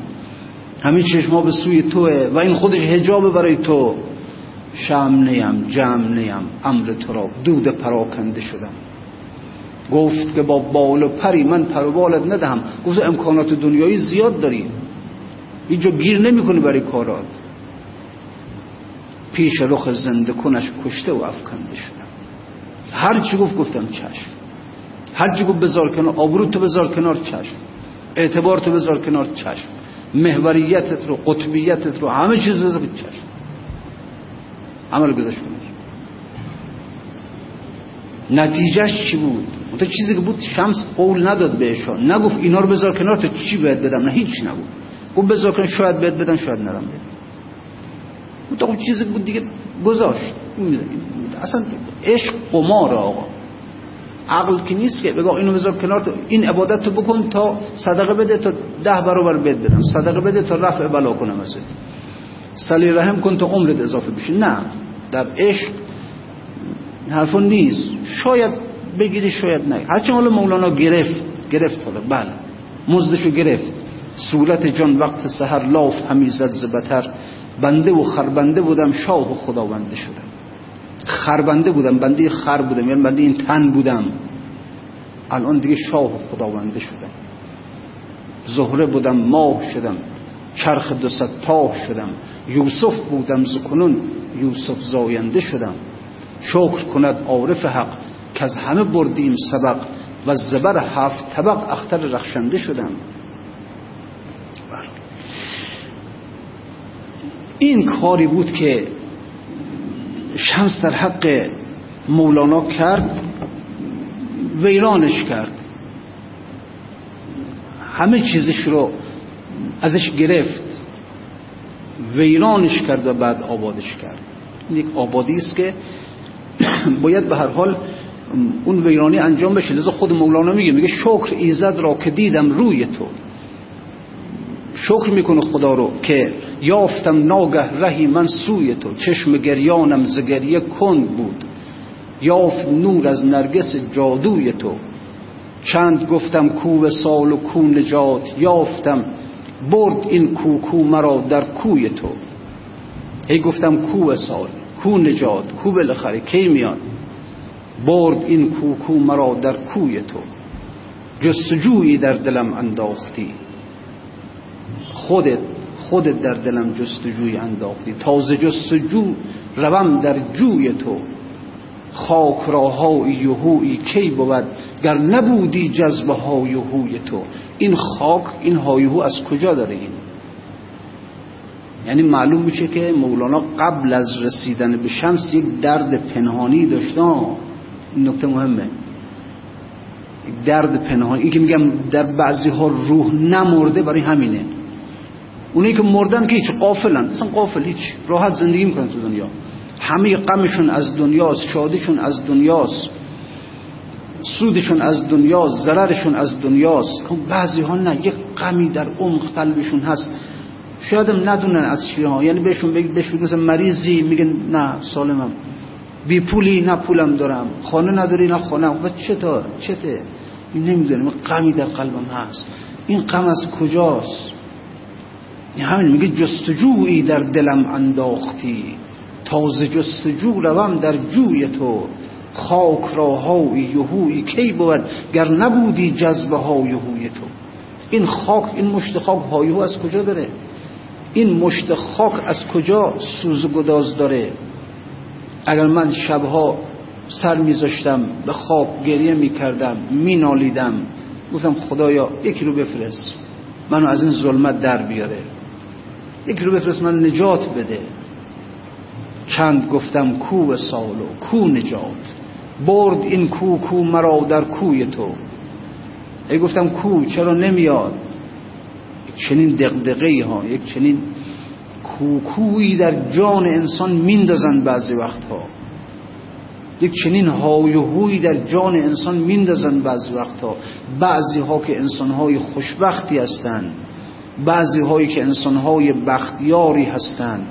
همین چشما به سوی توه و این خودش هجابه برای تو. شم نیم جمع نیم امر تو را دود پراکنده شدم. گفت که با بال و پری من پر و بالت ندهم. گفت امکانات دنیایی زیاد داری. اینجا گیر نمی‌کنی برای کارات. پیش رخ زنده کنش کشته و افکنده شدم. هر چی گفت گفتم چشم. هر چی گفت بذار کنار آبرو تو بذار کنار چشم. اعتبار تو بذار کنار چشم. محوریتت رو قطبیتت رو همه چیز بذار چشم. عمل گذاشت نتیجهش چی بود؟ اون چیزی که بود شمس قول نداد بهشان نگفت اینا رو بذار کنار تو چی باید بدم؟ نه هیچ نگفت. گفت بذار کنار شاید بهت بدم شاید ندم بدم اون چیزی بود دیگه گذاشت. اصلا عشق قمار آقا. عقل که نیست که بگو اینو بذار کنار تو این عبادت تو بکن تا صدقه بده تا ده برابر بهت بدم. صدقه بده تا رفع بلا کنم مثل سلی رحم کن تا عمرت اضافه بشه. نه در عشق حرفون نیست. شاید بگیری شاید نه. هرچند حالا مولانا گرفت گرفت حالا. بله. مزدشو گرفت. صورت جان وقت سهر لاف همی زد زبتر بنده و خربنده بودم شاه و خداونده شدم. خربنده بودم بنده خر بودم یعنی بنده این تن بودم. الان دیگه شاه و خداونده شدم. زهره بودم ماه شدم. چرخ دو تاه شدم. یوسف بودم زکنون یوسف زاینده شدم. شکر کند عارف حق. که از همه بردیم سبق و زبر هفت طبق اختر رخشنده شدم. این کاری بود که شمس در حق مولانا کرد ویرانش کرد. همه چیزش رو ازش گرفت ویرانش کرد و بعد آبادش کرد. این یک آبادی است که باید به هر حال اون ویرانی انجام بشه. لذا خود مولانا میگه میگه شکر ایزد را که دیدم روی تو. شکر می‌کنه خدا رو که یافتم ناگه رهی من سوی تو. چشم گریانم زگریه کند بود. یافت نور از نرگس جادوی تو. چند گفتم کو سال و کو نجات. یافتم برد این کوکو مرا در کوی تو. ای گفتم کو سال کو نجات کو بالاخره کی میاد برد این کوکو مرا در کوی تو. جستجویی در دلم انداختی. خودت خودت در دلم جستجوی انداختی. تازه جستجو روم در جوی تو. خاک راهای یهوی کی بود گر نبودی جذبه های هوی تو؟ این خاک این هایهو از کجا داره این؟ یعنی معلوم میشه که مولانا قبل از رسیدن به شمس یک درد پنهانی داشته این نکته مهمه. درد پنهانی این که میگم در بعضی ها روح نمرده برای همینه. اونایی که مردن که هیچ قافلن. اصلا قافل هیچ. راحت زندگی می‌کنن تو دنیا. همه غمشون از دنیاست شادیشون از دنیاست. سودشون از دنیاست ضررشون از دنیاست. خب بعضی ها نه یک غمی در عمق قلبشون هست. شاید ندونن از چی ها یعنی بهشون بگید بهشون مثل مریضی میگن نه سالمم. بی پولی نه پولم دارم خانه نداری نه خانه. و چطور چته؟ نمی‌دونم. غمی در قلبم هست. این غم از کجاست؟ همین میگه جستجویی در دلم انداختی. تازه جستجو روم در جوی تو. خاک را های یهوی کی بود گر نبودی جذبه های یهوی تو؟ این خاک این مشت خاک هایهو از کجا داره؟ این مشت خاک از کجا سوز گداز داره؟ اگر من شبها سر میذاشتم به خواب گریه می‌کردم مینالیدم گفتم خدایا یکی رو بفرست منو از این ظلمت در بیاره. یکی رو بفرست من نجات بده. چند گفتم کو سالو کو نجات. برد این کو کو مرا در کوی تو. ای گفتم کو؟ چرا نمیاد؟ چنین دقدقه ها یک چنین کوکویی در جان انسان میندازن بعضی وقتها. یک چنین هایهویی در جان انسان میندازن بعضی وقتها. بعضی ها که انسان های خوشبختی هستند. بعضی هایی که انسان های بختیاری هستند.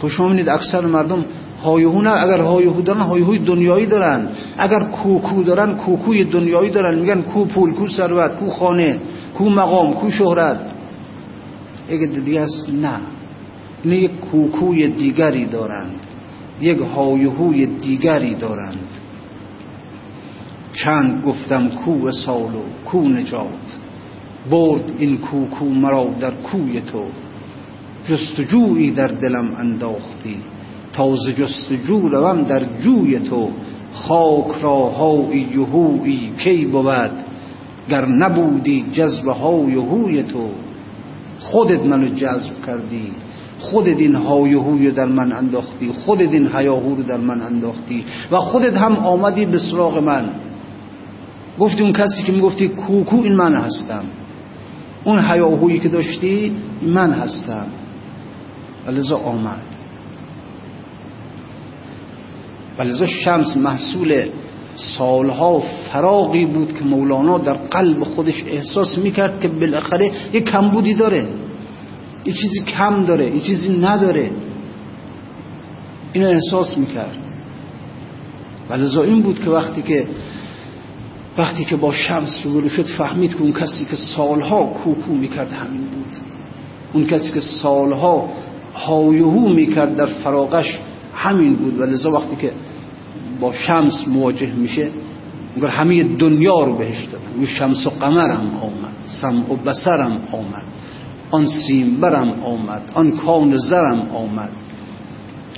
تو شما اکثر مردم هایهو نه اگر هایهو دارن هایهوی دنیایی دارن. اگر کوکو دارن کوکوی دنیایی دارن. میگن کو پول کو ثروت کو خانه کو مقام کو شهرت. اگه دیگه است؟ نه. نه یک کوکوی دیگری دارند. یک هایهوی دیگری دارند. چند گفتم کو سالو کو نجات. برد این کوکو مرا در کوی تو. جستجویی در دلم انداختی. تازه جستجو روم در جوی تو. خاک را یهویی کی بود؟ گر نبودی جذب های هوی تو. خودت منو جذب کردی. خودت این های هوی در من انداختی. خودت این هیاهو رو در من انداختی. و خودت هم آمدی به سراغ من. گفتی اون کسی که می‌گفتی کوکو این من هستم. اون هیاهویی که داشتی من هستم. ولذا آمد. ولذا شمس محصول سالها فراغی بود که مولانا در قلب خودش احساس می‌کرد که بالاخره یه کمبودی داره. یه چیزی کم داره یه چیزی نداره. اینو احساس می‌کرد. ولذا این بود که وقتی که وقتی که با شمس روبرو شد فهمید که اون کسی که سالها کوکو می‌کرد همین بود. اون کسی که سالها هایهو می‌کرد در فراغش همین بود. و لذا وقتی که با شمس مواجه میشه اگر همه دنیا رو بهش دادن شمس و قمرم آمد سم و بسرم آمد آن سیمبرم آمد آن کان زرم آمد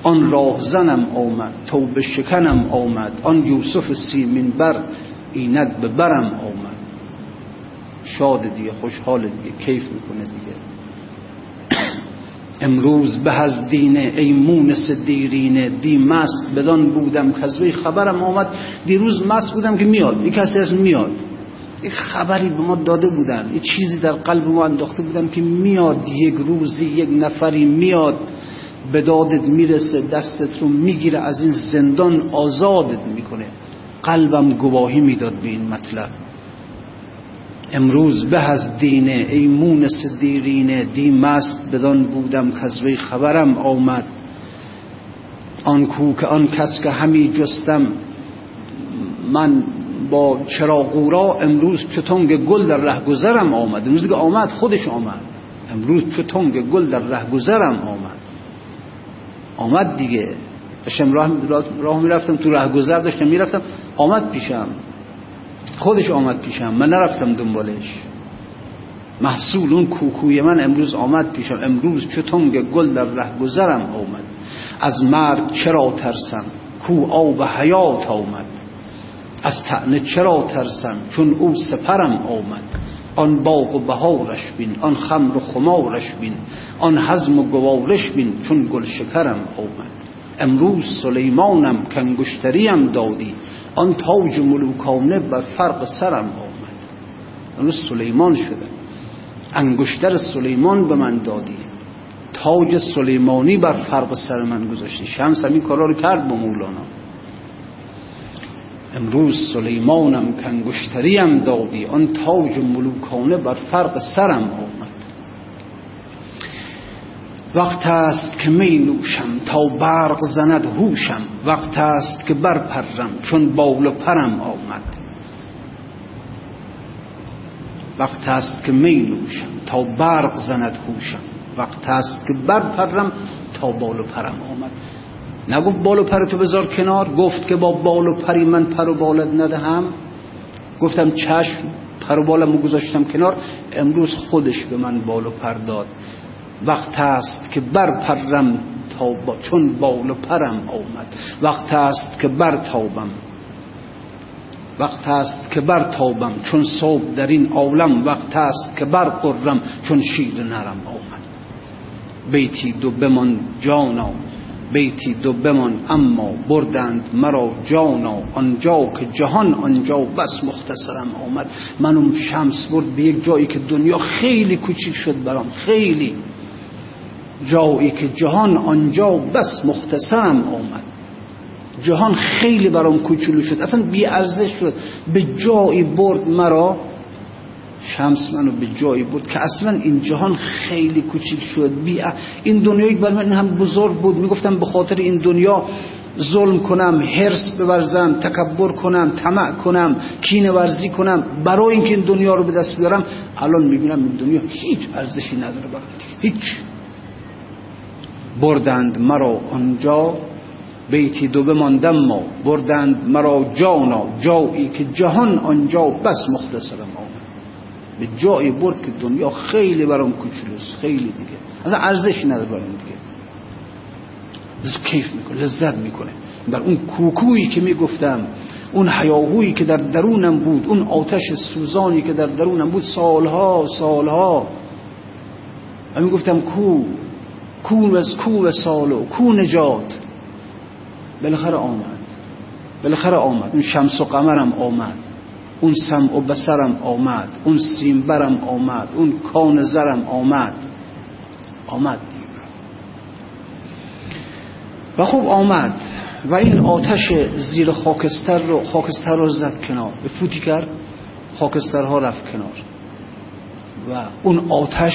آن راهزنم آمد توبه شکنم آمد آن یوسف سیمین بر اینک به برم آمد. شاد دیگه خوشحال دیگه کیف می‌کنه دیگه. امروز به از دینه ای مونس دیرینه دی مست بدان بودم کذوی خبرم آمد. دیروز مست بودم که میاد. یک کسی از میاد. یک خبری به ما داده بودن. یک چیزی در قلب ما انداخته بودن که میاد. یک روزی یک نفری میاد. به دادت می‌رسه. دستت رو می‌گیره. از این زندان آزادت می‌کنه. قلبم گواهی می‌داد به این مطلب. امروز به از دینه ای مونس دیرینه دی مست بدان بودم کزوی خبرم آمد. آن کو که آن کس که همی جستم من با چراغورا امروز چتونگ گل در رهگذرم آمد. امروز که آمد خودش آمد. امروز چتونگ گل در رهگذرم آمد. آمد دیگه. داشتم راه, راه می‌رفتم تو رهگذر داشتم می‌رفتم آمد پیشم. خودش آمد پیشم. من نرفتم دنبالش. محصول اون کوکوی من امروز آمد پیشم. امروز چتونگ گل در ره گذرم آمد. از مرگ چرا ترسم؟ کو آب حیات آمد. از تعنه چرا ترسم؟ چون او سپرم آمد. آن باغ و بهارش بین آن خمر و خمارش بین آن حزم و گوارش بین چون گل شکرم آمد. امروز سلیمانم کنگشتریم دادی. آن تاج ملوکانه بر فرق سرم آمد. امروز سلیمان شده. انگشتر سلیمان به من دادی. تاج سلیمانی بر فرق سر من گذاشتی. شمس همین کارا رو کرد با مولانا. امروز سلیمانم کنگشتریم دادی. آن تاج ملوکانه بر فرق سرم وقت است که می نوشم تا برق زند هوشم. وقت است که برپرم چون بال و پرم آمد. وقت است که می نوشم تا برق زند هوشم. وقت است که برپرم تا بال و پرم آمد. نگفت بال و پر تو بذار کنار. گفت که با بال و پری من پر و بالت ندهم. گفتم چشم پر و بالمو گذاشتم کنار. امروز خودش به من بال و پر داد. وقت است که برپرم تا با چون بال و پرم آمد. وقت است که برتابم. وقت است که برتابم. چون صبح در این عالم وقت است که برقرم چون شیر نرم آمد. بیتی دو بمان جانا بیتی دو بمان اما بردند مرا جانا. آنجا که جهان آنجا بس مختصرم آمد. منم شمس برد به یک جایی که دنیا خیلی کوچیک شد برام. خیلی. جایی که جهان آنجا بس مختصرم آمد. جهان خیلی برام کوچولو شد اصلا بی ارزش شد. به جایی برد مرا شمس منو به جایی برد که اصلا این جهان خیلی کوچیک شد. بی این دنیایی برای من هم بزرگ بود. می‌گفتم به خاطر این دنیا ظلم کنم هرس بورزم تکبر کنم طمع کنم کینه ورزی کنم. برای اینکه این دنیا رو به دست بیارم الان می‌بینم این دنیا هیچ ارزشی نداره برای هیچ. بردند مرا آنجا. بیتی دو بماندم ما. بردند مرا جانا. جایی که جهان آنجا بس مختصرم آمد به جایی برد که دنیا خیلی برام کوچولوست خیلی دیگه. اصلا ارزش نداره برام دیگه. بس کیف می‌کنه لذت می‌کنه. بر اون کوکویی که می‌گفتم اون حیاهویی که در درونم بود اون آتش سوزانی که در درونم بود سالها سالها. و می‌گفتم کو؟ کو از کو سالو کو نجات. بالاخره آمد. بالاخره آمد. اون شمس و قمرم آمد. اون سمع و بسرم آمد. اون سیمبرم آمد. اون کان زرم آمد. آمد. و خوب آمد. و این آتش زیر خاکستر رو خاکستر رو زد کنار. به فوتی کرد. خاکسترها رفت کنار. و اون آتش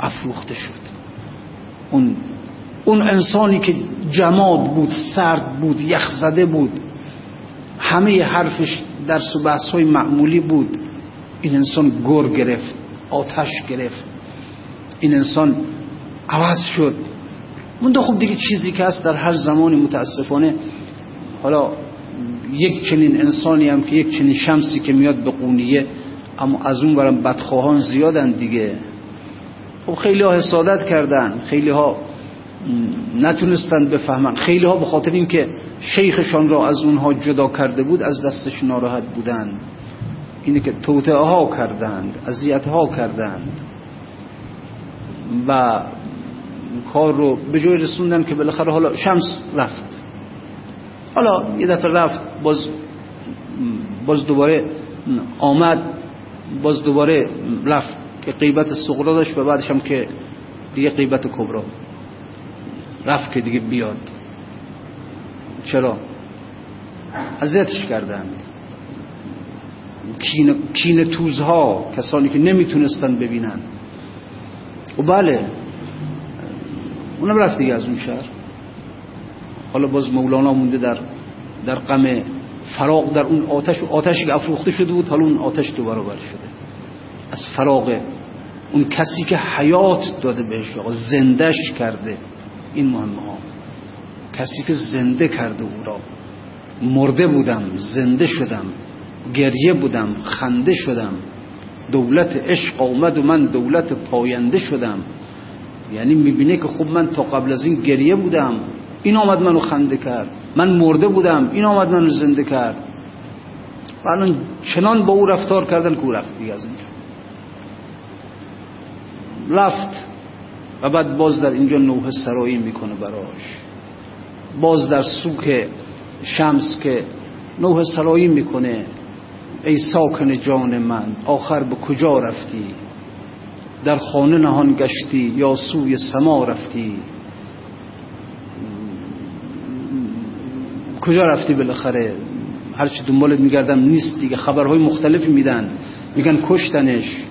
افروخته شد. اون اون انسانی که جماد بود سرد بود یخزده بود همه حرفش در بحث های معمولی بود. این انسان گر گرفت آتش گرفت. این انسان عوض شد. من خوب دیگه چیزی که هست در هر زمانی متاسفانه حالا یک چنین انسانی هم که یک چنین شمسی که میاد به قونیه اما از اون برم بدخواهان زیادن دیگه. خب خیلی ها حسادت کردن خیلی ها نتونستند بفهمن. خیلی ها به خاطر اینکه شیخشان را از اونها جدا کرده بود از دستش ناراحت بودند. اینه که توته ها کردند اذیت ها کردند. و کار رو به جای رسوندن که بالاخره حالا شمس رفت. حالا یه دفعه رفت باز باز دوباره آمد باز دوباره رفت. که قیبت صغرا داشت و بعدش هم که دیگه قیبت کبرا. رفت که دیگه بیاد. چرا؟ اذیتش کردند. کین, کین توزها کسانی که نمی‌تونستن ببینن. و بله اونم رفت دیگه از اون شهر. حالا باز مولانا مونده در در غم فراغ در اون آتش و آتشی که افروخته شده بود حالا اون آتش دو برابر شده. از فراغ اون کسی که حیات داده بهش زندش کرده. این مهمه ها. کسی که زنده کرده او را. مرده بودم زنده شدم گریه بودم خنده شدم. دولت عشق آمد و من دولت پاینده شدم. یعنی می‌بینه که خب من تا قبل از این گریه بودم. این آمد منو خنده کرد. من مرده بودم این آمد منو زنده کرد. و الان چنان با او رفتار کردن که او رفت از اینجا رفت و بعد باز در اینجا نوه سرایی می‌کنه براش. باز در سوک شمس که نوه سرایی می‌کنه. ای ساکن جان من آخر به کجا رفتی؟ در خانه نهان گشتی یا سوی سما رفتی؟ کجا رفتی بالاخره؟ هرچی دنبالت میگردم نیست دیگه خبرهای مختلفی میدن. میگن کشتنش.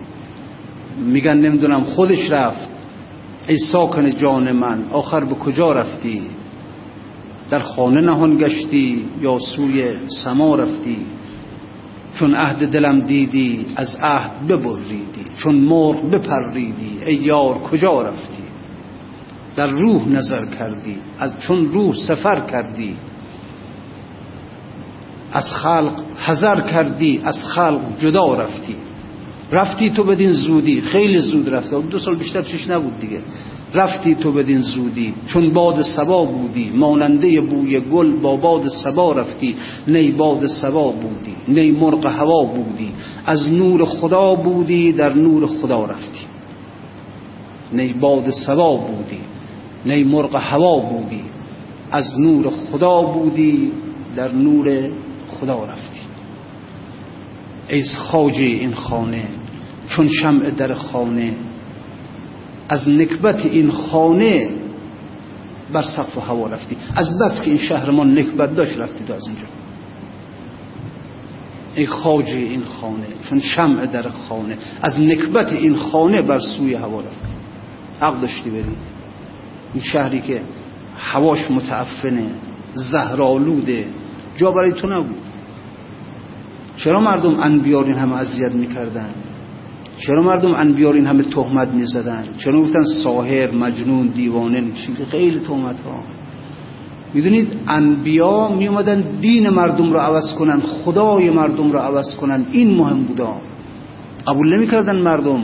میگن نمی‌دونم خودش رفت. ای ساکن جان من آخر به کجا رفتی؟ در خانه نهان گشتی یا سوی سما رفتی؟ چون عهد دلم دیدی از عهد ببریدی. چون مرغ بپریدی ای یار کجا رفتی؟ در روح نظر کردی از چون روح سفر کردی. از خلق حذر کردی از خلق جدا رفتی. رفتی تو بدین زودی. خیلی زود رفته دو سال بیشتر پیش نبود دیگه. رفتی تو بدین زودی. چون باد سبا بودی. ماننده بوی گل با باد سبا رفتی. نی باد سبا بودی. نی مرغ هوا بودی. از نور خدا بودی در نور خدا رفتی. نی باد سبا بودی. نی مرغ هوا بودی. از نور خدا بودی در نور خدا رفتی. ای خاجه این خانه چون شمع در خانه. از نکبت این خانه بر سقف هوا رفتی. از بس که این شهر ما نکبت داشت رفتی از اینجا. ای خاجه این خانه چون شمع در خانه از نکبت این خانه بر سوی هوا رفتی. حق داشتی بری. این شهری که هواش متعفنه زهرالوده جا برای تو نبود. چرا مردم انبیار این همه اذیت می‌کردن؟ چرا مردم انبیار این همه تهمت می‌زدن؟ چرا گفتن ساحر مجنون دیوانه خیلی تهمت ها می‌دونید انبیا می اومدن دین مردم رو عوض کنن خدای مردم رو عوض کنن. این مهم بودا. قبول نمی‌کردن مردم.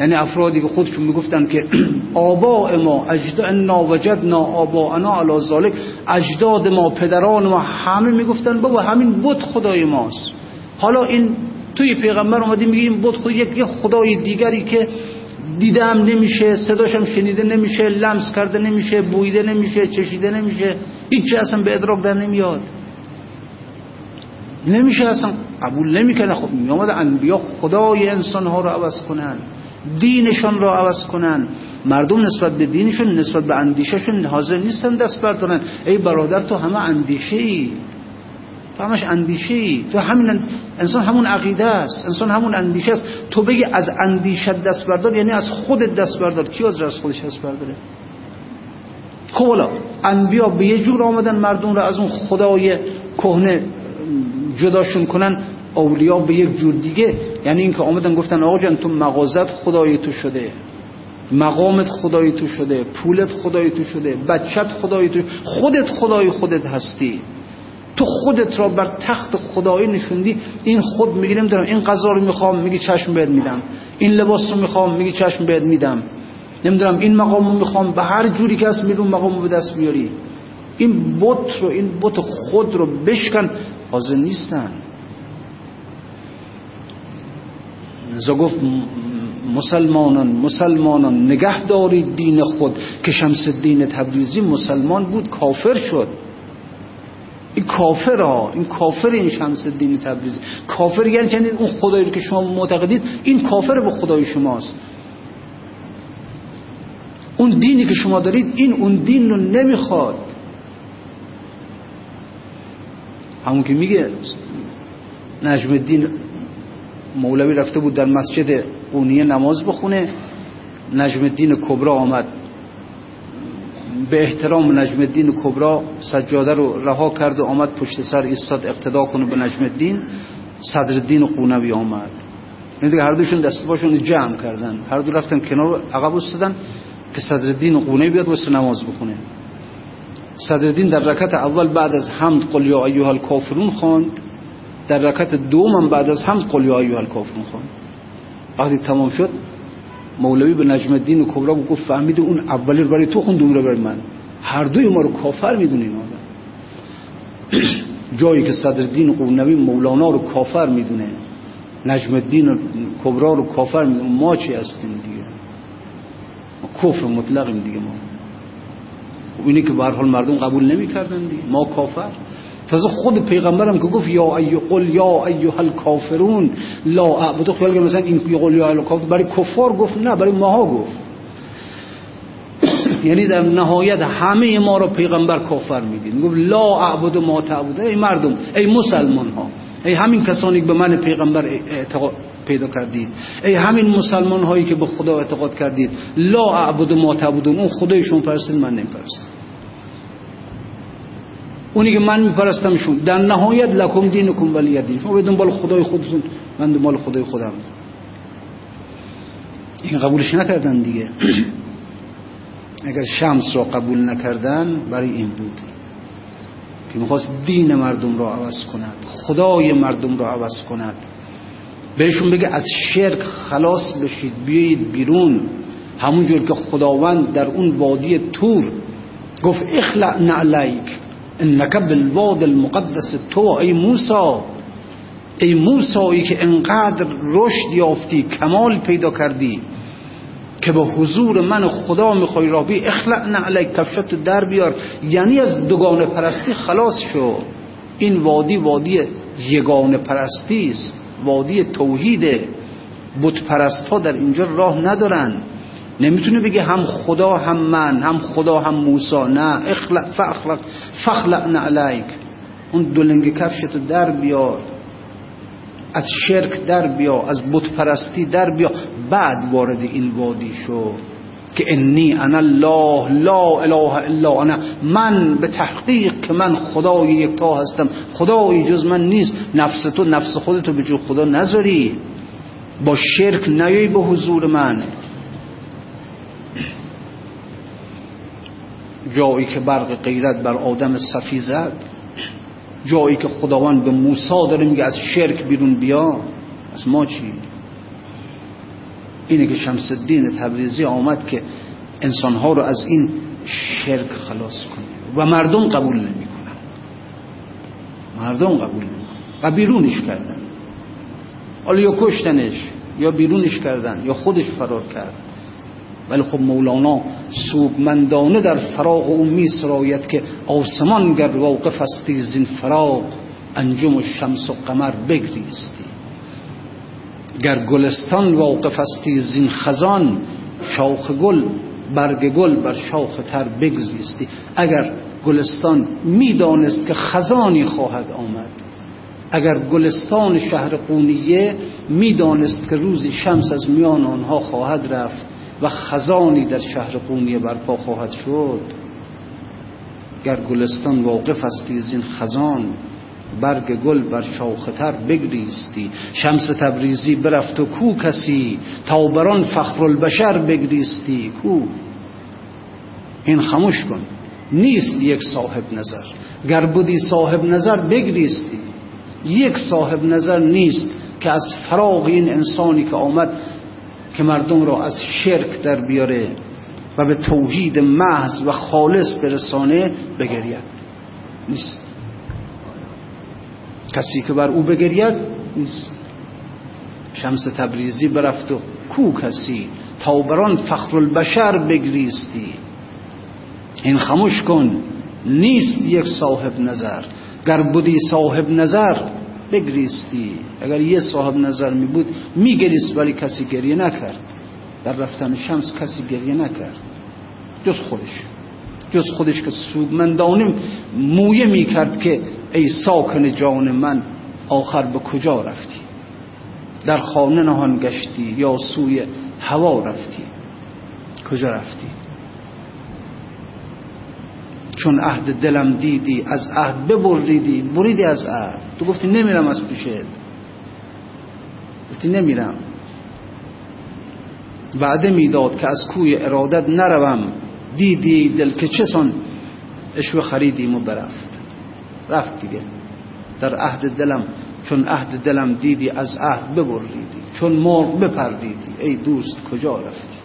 یعنی افرادی که خودشون می‌گفتن که آباء ما اجدادنا وجدنا آباءنا علی ذالک اجداد ما پدران ما همه می‌گفتن بابا همین بود خدای ماست. حالا این توی پیغمبر اومدی میگه این بود خود یک خدای دیگری که دیدم نمیشه صداشم شنیده نمیشه لمس کرده نمیشه بویده نمیشه چشیده نمیشه هیچ اصلا به ادراک در نمیاد. نمیشه اصلا قبول نمی‌کنه. خب میامد انبیا خدای انسان ها رو عوض کنن دینشان رو عوض کنن. مردم نسبت به دینشون نسبت به اندیشهشون حاضر نیستن دست بردارن. ای برادر تو همه اندیشه ای تو همش اندیشه تو همین انسان همون عقیده است انسان همون اندیشه است تو بگی از اندیشه دست بردار یعنی از خودت دست بردار. کی از خودش دست برداره؟ خب حالا انبیا به یه جور آمدن مردم رو از اون خدای کهنه جداشون کنن اولیا به یک جور دیگه. یعنی اینکه آمدن گفتن آقا جان تو مغازت خدای تو شده. مقامت خدای تو شده. پولت خدای تو شده. بچت خدای تو خودت خدای خودت هستی. تو خودت را بر تخت خدایی نشوندی این خود میگی نمی‌دونم این غذا رو می‌خوام میگی چشم بهت میدم. این لباس رو می‌خوام میگی چشم بهت میدم. نمی‌دونم این مقام رو می‌خوام به هر جوری که هست میرون مقام به دست بیاری. این بت رو این بت خود رو بشکن. حاضر نیستن. نزا گفت مسلمانان مسلمانان نگه دارید دین خود. که شمس دین تبریزی مسلمان بود کافر شد. این کافر ها این کافر این شمس دین تبریزی کافر یعنی اون خدایی که شما معتقدید این کافر به خدای شماست. اون دینی که شما دارید این اون دین رو نمی‌خواد. همون که میگه نجم الدین مولوی رفته بود در مسجد قونیه نماز بخونه. نجم الدین کبرا آمد. به احترام نجم الدین کبرا سجاده رو رها کرد و آمد پشت سر ایستاد اقتدا کنه به نجم الدین صدر الدین قونوی آمد. یعنی دیگه هر دوشون دست باشون جمع کردن. هر دو رفتن کنار عقب استادن که صدر الدین قونوی بیاد واسه نماز بخونه. صدر الدین در رکعت اول بعد از حمد قل یا ایها الکافرون خواند. در رکعت دوم بعد از حمد قل یا ایها الکافرون خواند. وقتی تمام شد مولوی به نجم الدین کبرا گفت فهمید اون اولی رو برای تو خوند اون رو برای من. هر دوی ما رو کافر می‌دونین جایی که صدر قونوی مولانا رو کافر می‌دونه نجم الدین کبرا رو کافر می‌دونه ما چی هستیم دیگه؟ ما کفر مطلقیم دیگه ما. اینی که به حال مردم قبول نمی‌کردن دیگه. ما کافر. تازه خود پیغمبرم که گفت یا ایو قل یا ایها الکافرون لا اعبد. خیال مثلا این قل یا الکافر برای کفار گفت نه برای ماها گفت. یعنی در نهایت همه ما رو پیغمبر کافر میدین گفت لا اعبد ما تعبد ای مردم ای مسلمان ها ای همین کسانی که به من پیغمبر اعتقاد پیدا کردید. ای همین مسلمان هایی که به خدا اعتقاد کردید. لا اعبد ما تعبدون. اون خدایشون پرستید من نمیپرستم. اونی که من میپرستمشون در نهایت لکم دینکم ولی دین. شما به دنبال خدای خودتون من دنبال خدای خودم. این قبولش نکردن دیگه. اگر شمس را قبول نکردن برای این بود که می‌خواست دین مردم را عوض کند خدای مردم را عوض کند. بهشون بگه از شرک خلاص بشید بیایید بیرون. همونجور که خداوند در اون وادی تور گفت اخلع نعلیک. انک بالواد المقدس تو ای موسی ای موسایی که انقدر رشد یافتی کمال پیدا کردی که به حضور من خدا می‌خوای را بی اخلع نعلیک کفشت در بیار. یعنی از دوگانه پرستی خلاص شو. این وادی وادی یگانه پرستی است. وادی توحید بت پرست ها در اینجا راه ندارن. نمی‌تونه بگه هم خدا هم من هم خدا هم موسی. نه. اخلق فاخلق فخلق نعلیک اون دولنگ کفشتو در بیار. از شرک در بیا از بت پرستی در بیا بعد وارد این وادی شو که انی انا الله لا اله الا انا. من به تحقیق که من خدای یکتا هستم. خدایی جز من نیست. نفس تو نفس خودتو به جو خدا نذاری. با شرک نیایی به حضور من. جایی که برق غیرت بر آدم صفی زد جایی که خداوند به موسی داره میگه از شرک بیرون بیا از ما چی؟ اینه که شمس الدین تبریزی آمد که انسانها رو از این شرک خلاص کنه و مردم قبول نمی‌کنن. مردم قبول نمی‌کنن. و بیرونش کردن. حالا یا کشتنش یا بیرونش کردن یا خودش فرار کرد. ولی خب مولانا سوگمندانه در فراغ او می سراید که آسمان گر واقف استی زین فراغ انجم و شمس و قمر بگریستی. گر گلستان واقف استی زین خزان شاخ گل برگ گل بر شاخ تر بگریستی اگر گلستان می‌دانست که خزانی خواهد آمد اگر گلستان شهر قونیه می‌دانست که روزی شمس از میان آنها خواهد رفت و خزانی در شهر قونیه برپا خواهد شد. گر گلستان واقف استی این خزان برگ گل بر شاختر بگریستی. شمس تبریزی برفت و کو کسی تا بران فخر البشر بگریستی. کو؟ این خموش کن. نیست یک صاحب نظر. گر بودی صاحب نظر بگریستی. یک صاحب نظر نیست که از فراغ این انسانی که آمد که مردم را از شرک در بیاره و به توحید محض و خالص برسانه بگرید. نیست. کسی که بر او بگرید نیست. شمس تبریزی برفت و کو کسی؟ تا بران فخر البشر بگریستی. این خموش کن نیست یک صاحب نظر. گر بودی صاحب نظر بگریستی. اگر یه صاحب نظر می بود می گریست ولی کسی گریه نکرد. در رفتن شمس کسی گریه نکرد. جز خودش. جز خودش که سوگمندانه مویه می کرد که ای ساکن جان من آخر به کجا رفتی؟ در خانه نهان گشتی یا سوی هوا رفتی؟ کجا رفتی؟ چون عهد دلم دیدی از عهد ببریدی. بریدی از عهد. تو گفتی نمیرم از پیشت گفتی نمیرم. وعده می‌داد که از کوی ارادت نروم. دیدی دل که چه سن اشو خریدیم و برفت. رفت دیگه. در عهد دلم چون عهد دلم دیدی از عهد ببریدی چون مرغ بپریدی ای دوست کجا رفتی؟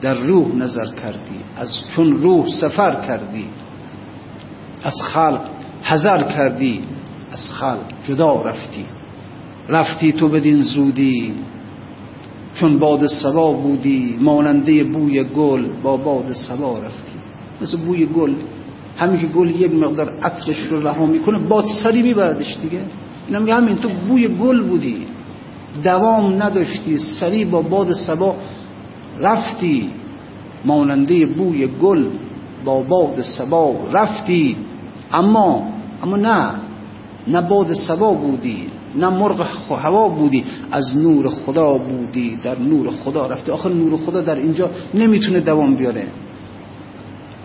در روح نظر کردی. از چون روح سفر کردی. از خلق حذر کردی. از خلق جدا رفتی. رفتی تو بدین زودی. چون باد سبا بودی ماننده بوی گل با باد سبا رفتی. مثل بوی گل. همین که گل یک مقدار عطرش رو رها می‌کنه باد سری میبردش دیگه. اینا میگه همین تو بوی گل بودی. دوام نداشتی سری با باد سبا رفتی. ماننده بوی گل با باد سبا رفتی. اما اما نه. نه باد سبا بودی نه مرغ هوا بودی از نور خدا بودی در نور خدا رفتی. آخر نور خدا در اینجا نمی‌تونه دوام بیاره.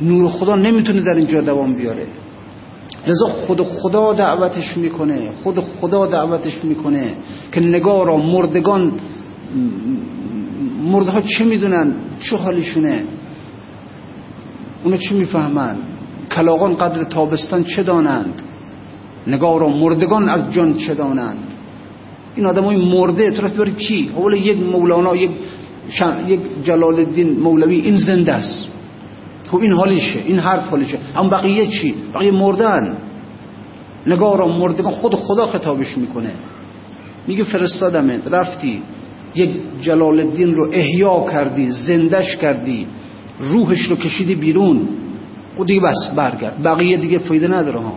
نور خدا نمی‌تونه در اینجا دوام بیاره. لذا خود خدا دعوتش می‌کنه خود خدا دعوتش می‌کنه که نگارا مردگان مرده ها چه می‌دونن؟ چه حالشونه اونا چه می‌فهمن؟ کلاغان قدر تابستان چه دانند؟ نگارا مردگان از جان دانند این آدم های مرده تو رفت کی؟ اولا یک مولانا یک یک جلال الدین مولوی این زنده است. خب این حالیشه این حرف حالیشه. اما بقیه چی؟ بقیه مردن. نگارا مردگان خود خدا خطابش می‌کنه. میگه فرستادمت رفتی. یک جلال الدین رو احیا کردی زندش کردی. روحش رو کشیدی بیرون. خود دیگه بس برگرد. بقیه دیگه فایده نداره ها.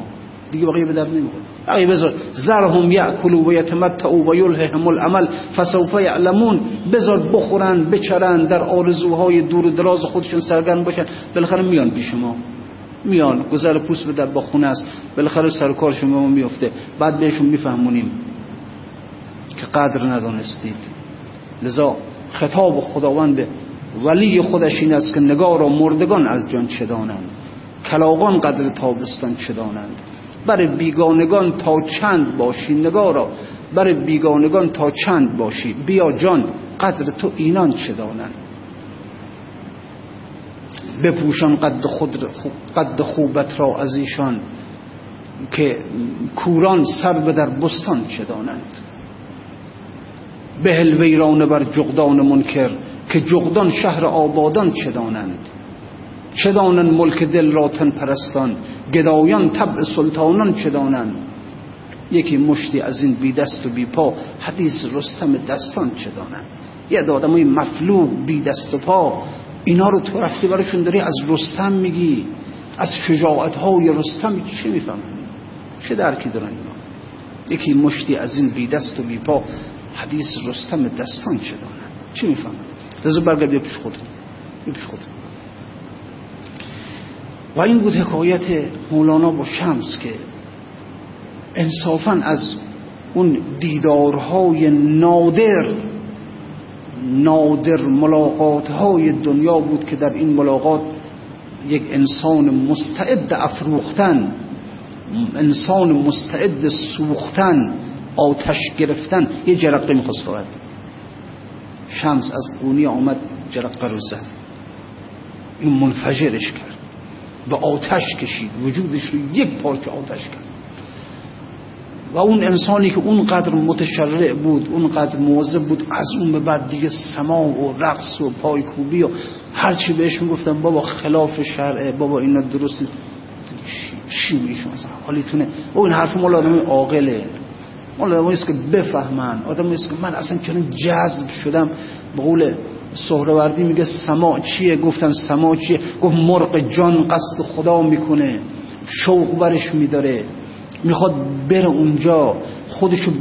دیگه بقیه به درد نمی‌خوره. بقیه بذار زرهم یاکلوا و یتمتعوا و یلههم العمل فسوف یعلمون. بذار بخورن بچرن در آرزوهای دور دراز خودشون سرگرم باشن. بالاخره میان پیش ما. میان گذر پوست به در با خونه است. بالاخره سر کارشون به ما میفته. بعد بهشون میفهمونیم که قدر ندانستید. لذا خطاب خداوند ولی خودش این است که نگار و مردگان از جان چدانند کلاغان قدر تابستان چدانند بر بیگانگان تا چند باشی؟ نگارا بر بیگانگان تا چند باشی؟ بیا جان قدر تو اینان چدانند بپوشان قد, خود قد خوبت را از ایشان که کوران سر به در بستان چدانند بهل ویران بر جغدان منکر که جغدان شهر آبادان چدانند چدانند ملک دل را تن پرستان؟ گدایان طبع سلطانان چدانند یکی مشتی از این بی دست و بی پا حدیث رستم دستان چدانند یه آدمای مفلوق بی دست و پا اینا رو تو رفتی براشون داری از رستم میگی؟ از شجاعت های رستم چه میفهم چه درکی دارن اینا؟ یکی مشتی از این بی دست و بی پا حدیث رستم دستان چه دارن چی میفهم لذا برگرد پیش خود پیش خود و این بود حکایت مولانا با شمس که انصافا از اون دیدارهای نادر نادر ملاقات های دنیا بود که در این ملاقات یک انسان مستعد افروختن انسان مستعد سوختن آتش گرفتن. یه جرقه می‌خواست خواهد شمس از قونی آمد جرقه رو زد. این منفجرش کرد. به آتش کشید. وجودش رو یک پارچه آتش کرد. و اون انسانی که اونقدر متشرع بود اونقدر موظف بود از اون به بعد دیگه سما و رقص و پایکوبی و هرچی بهش می‌گفتن بابا خلاف شرعه بابا اینا درست چی میشون مثلا حالیتونه او این حرف مال آدم عاقله. مال آدم که بفهمن. آدم که من اصلا چون جذب شدم به قول سهروردی میگه سما چیه؟ گفتن سما چیه؟ گفت مرق جان قصد خدا می‌کنه شوق برش میداره. می‌خواد بره اونجا خودشو ب...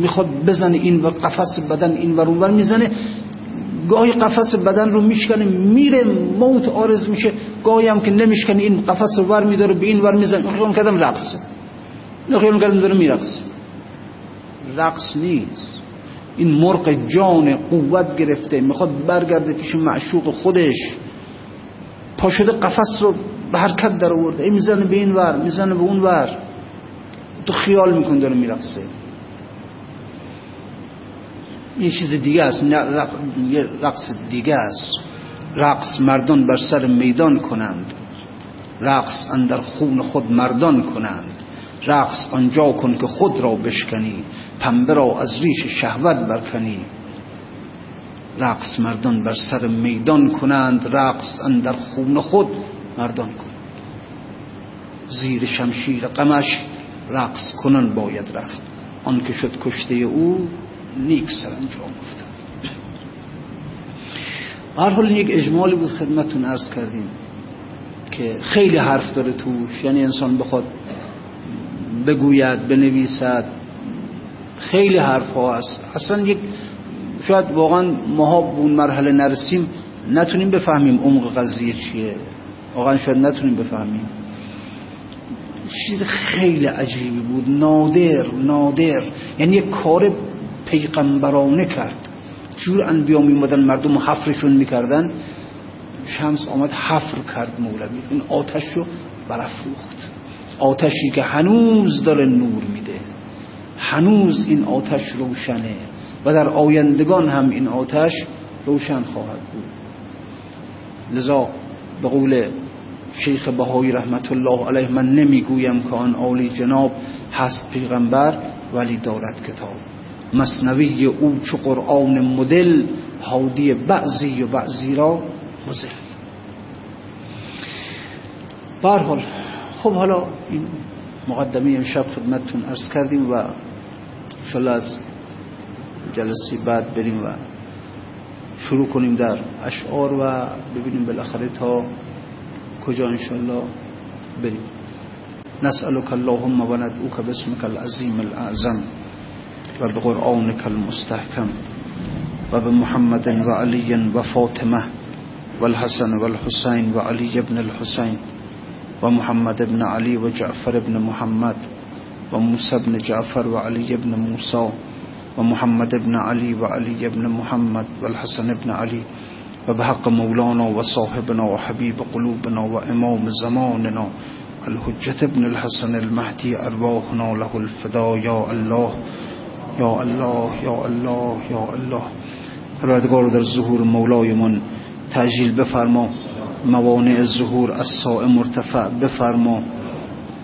می‌خواد بزنه این و قفس بدن این و اونور می‌زنه. گاهی قفس بدن رو میشکنه میره موت آرز میشه. گاهی هم که نمیشکنه این قفس رو ور میداره به این ور می‌زنه. خیال کردم رقصه. خیال کردم داره میرقصه. رقص نیست. این مرق جان قوت گرفته می‌خواد برگرده پیش معشوق خودش. پا شده قفس رو به حرکت در آورده. ای می‌زنه به این ور می‌زنه به اون ور. تو خیال میکن داره میرقصه. یه چیز دیگه است یه رقص دیگه است. رقص مردان بر سر میدان کنند. رقص اندر خون خود مردان کنند. رقص آنجا کن که خود را بشکنی پنبه را از ریش شهوت برکنی. رقص مردان بر سر میدان کنند رقص اندر خون خود مردان کن. زیر شمشیر قمش رقص کنن باید رفت. آن که شد کشته او نیک سرانجام افتاد. هر حال یک اجمالی بود خدمتتون عرض کردیم که خیلی حرف داره توش. یعنی انسان بخواد بگوید بنویسد. خیلی حرف ها هست. اصلا یک شاید واقعا ماها به اون مرحله نرسیم نتونیم بفهمیم عمق قضیه چیه. واقعا شاید نتونیم بفهمیم. چیز خیلی عجیبی بود. نادر نادر. یعنی یک کار پیغمبرانه کرد. جور انبیا میمدن مردم حفرشون می‌کردن؟ شمس آمد حفر کرد مولوی. این آتش رو برافروخت. آتشی که هنوز داره نور میده. هنوز این آتش روشنه و در آیندگان هم این آتش روشن خواهد بود. لذا به قول شیخ بهایی رحمت الله علیه من نمی‌گویم که آن عالی جناب هست پیغمبر ولی دارد کتاب. مصنوی او چو قرآن مدل هادی بعضی و بعضی را مزل. حال خب حالا این مقدمه امشب خدمتتون ارز کردیم و انشالله از جلسه بعد بریم و شروع کنیم در اشعار و ببینیم بالاخره تا کجا انشالله بریم. نسألك اللهم و ندعوك باسمك و المستحکم و بمحمد و علی و فاطمه والحسن والحسين وعلي بن الحسين ومحمد بن علي وجعفر بن محمد وموسى بن جعفر وعلي بن موسى ومحمد بن علي وعلي بن محمد والحسن بن علي وبحق مولانا وصاحبنا وحبيب قلوبنا وإمام زماننا الحجة بن الحسن المهدي أرواحنا له الفداء يا الله يا الله يا الله يا الله. پروردگار در ظهور مولایمون تجلیل بفرما. موانع ظهور از سائم مرتفع بفرما.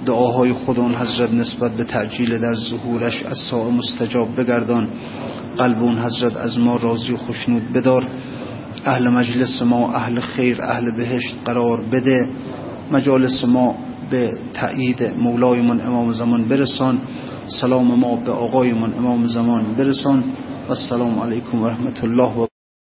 دعاهای خودان حضرت نسبت به تعجیل در ظهورش از سائم مستجاب بگردان. قلبون حضرت از ما راضی و خوشنود بدار. اهل مجلس ما اهل خیر اهل بهشت قرار بده. مجالس ما به تایید مولایمون امام زمان برسان. سلام ما به آقایمون امام زمان برسان. و السلام علیکم و رحمت الله و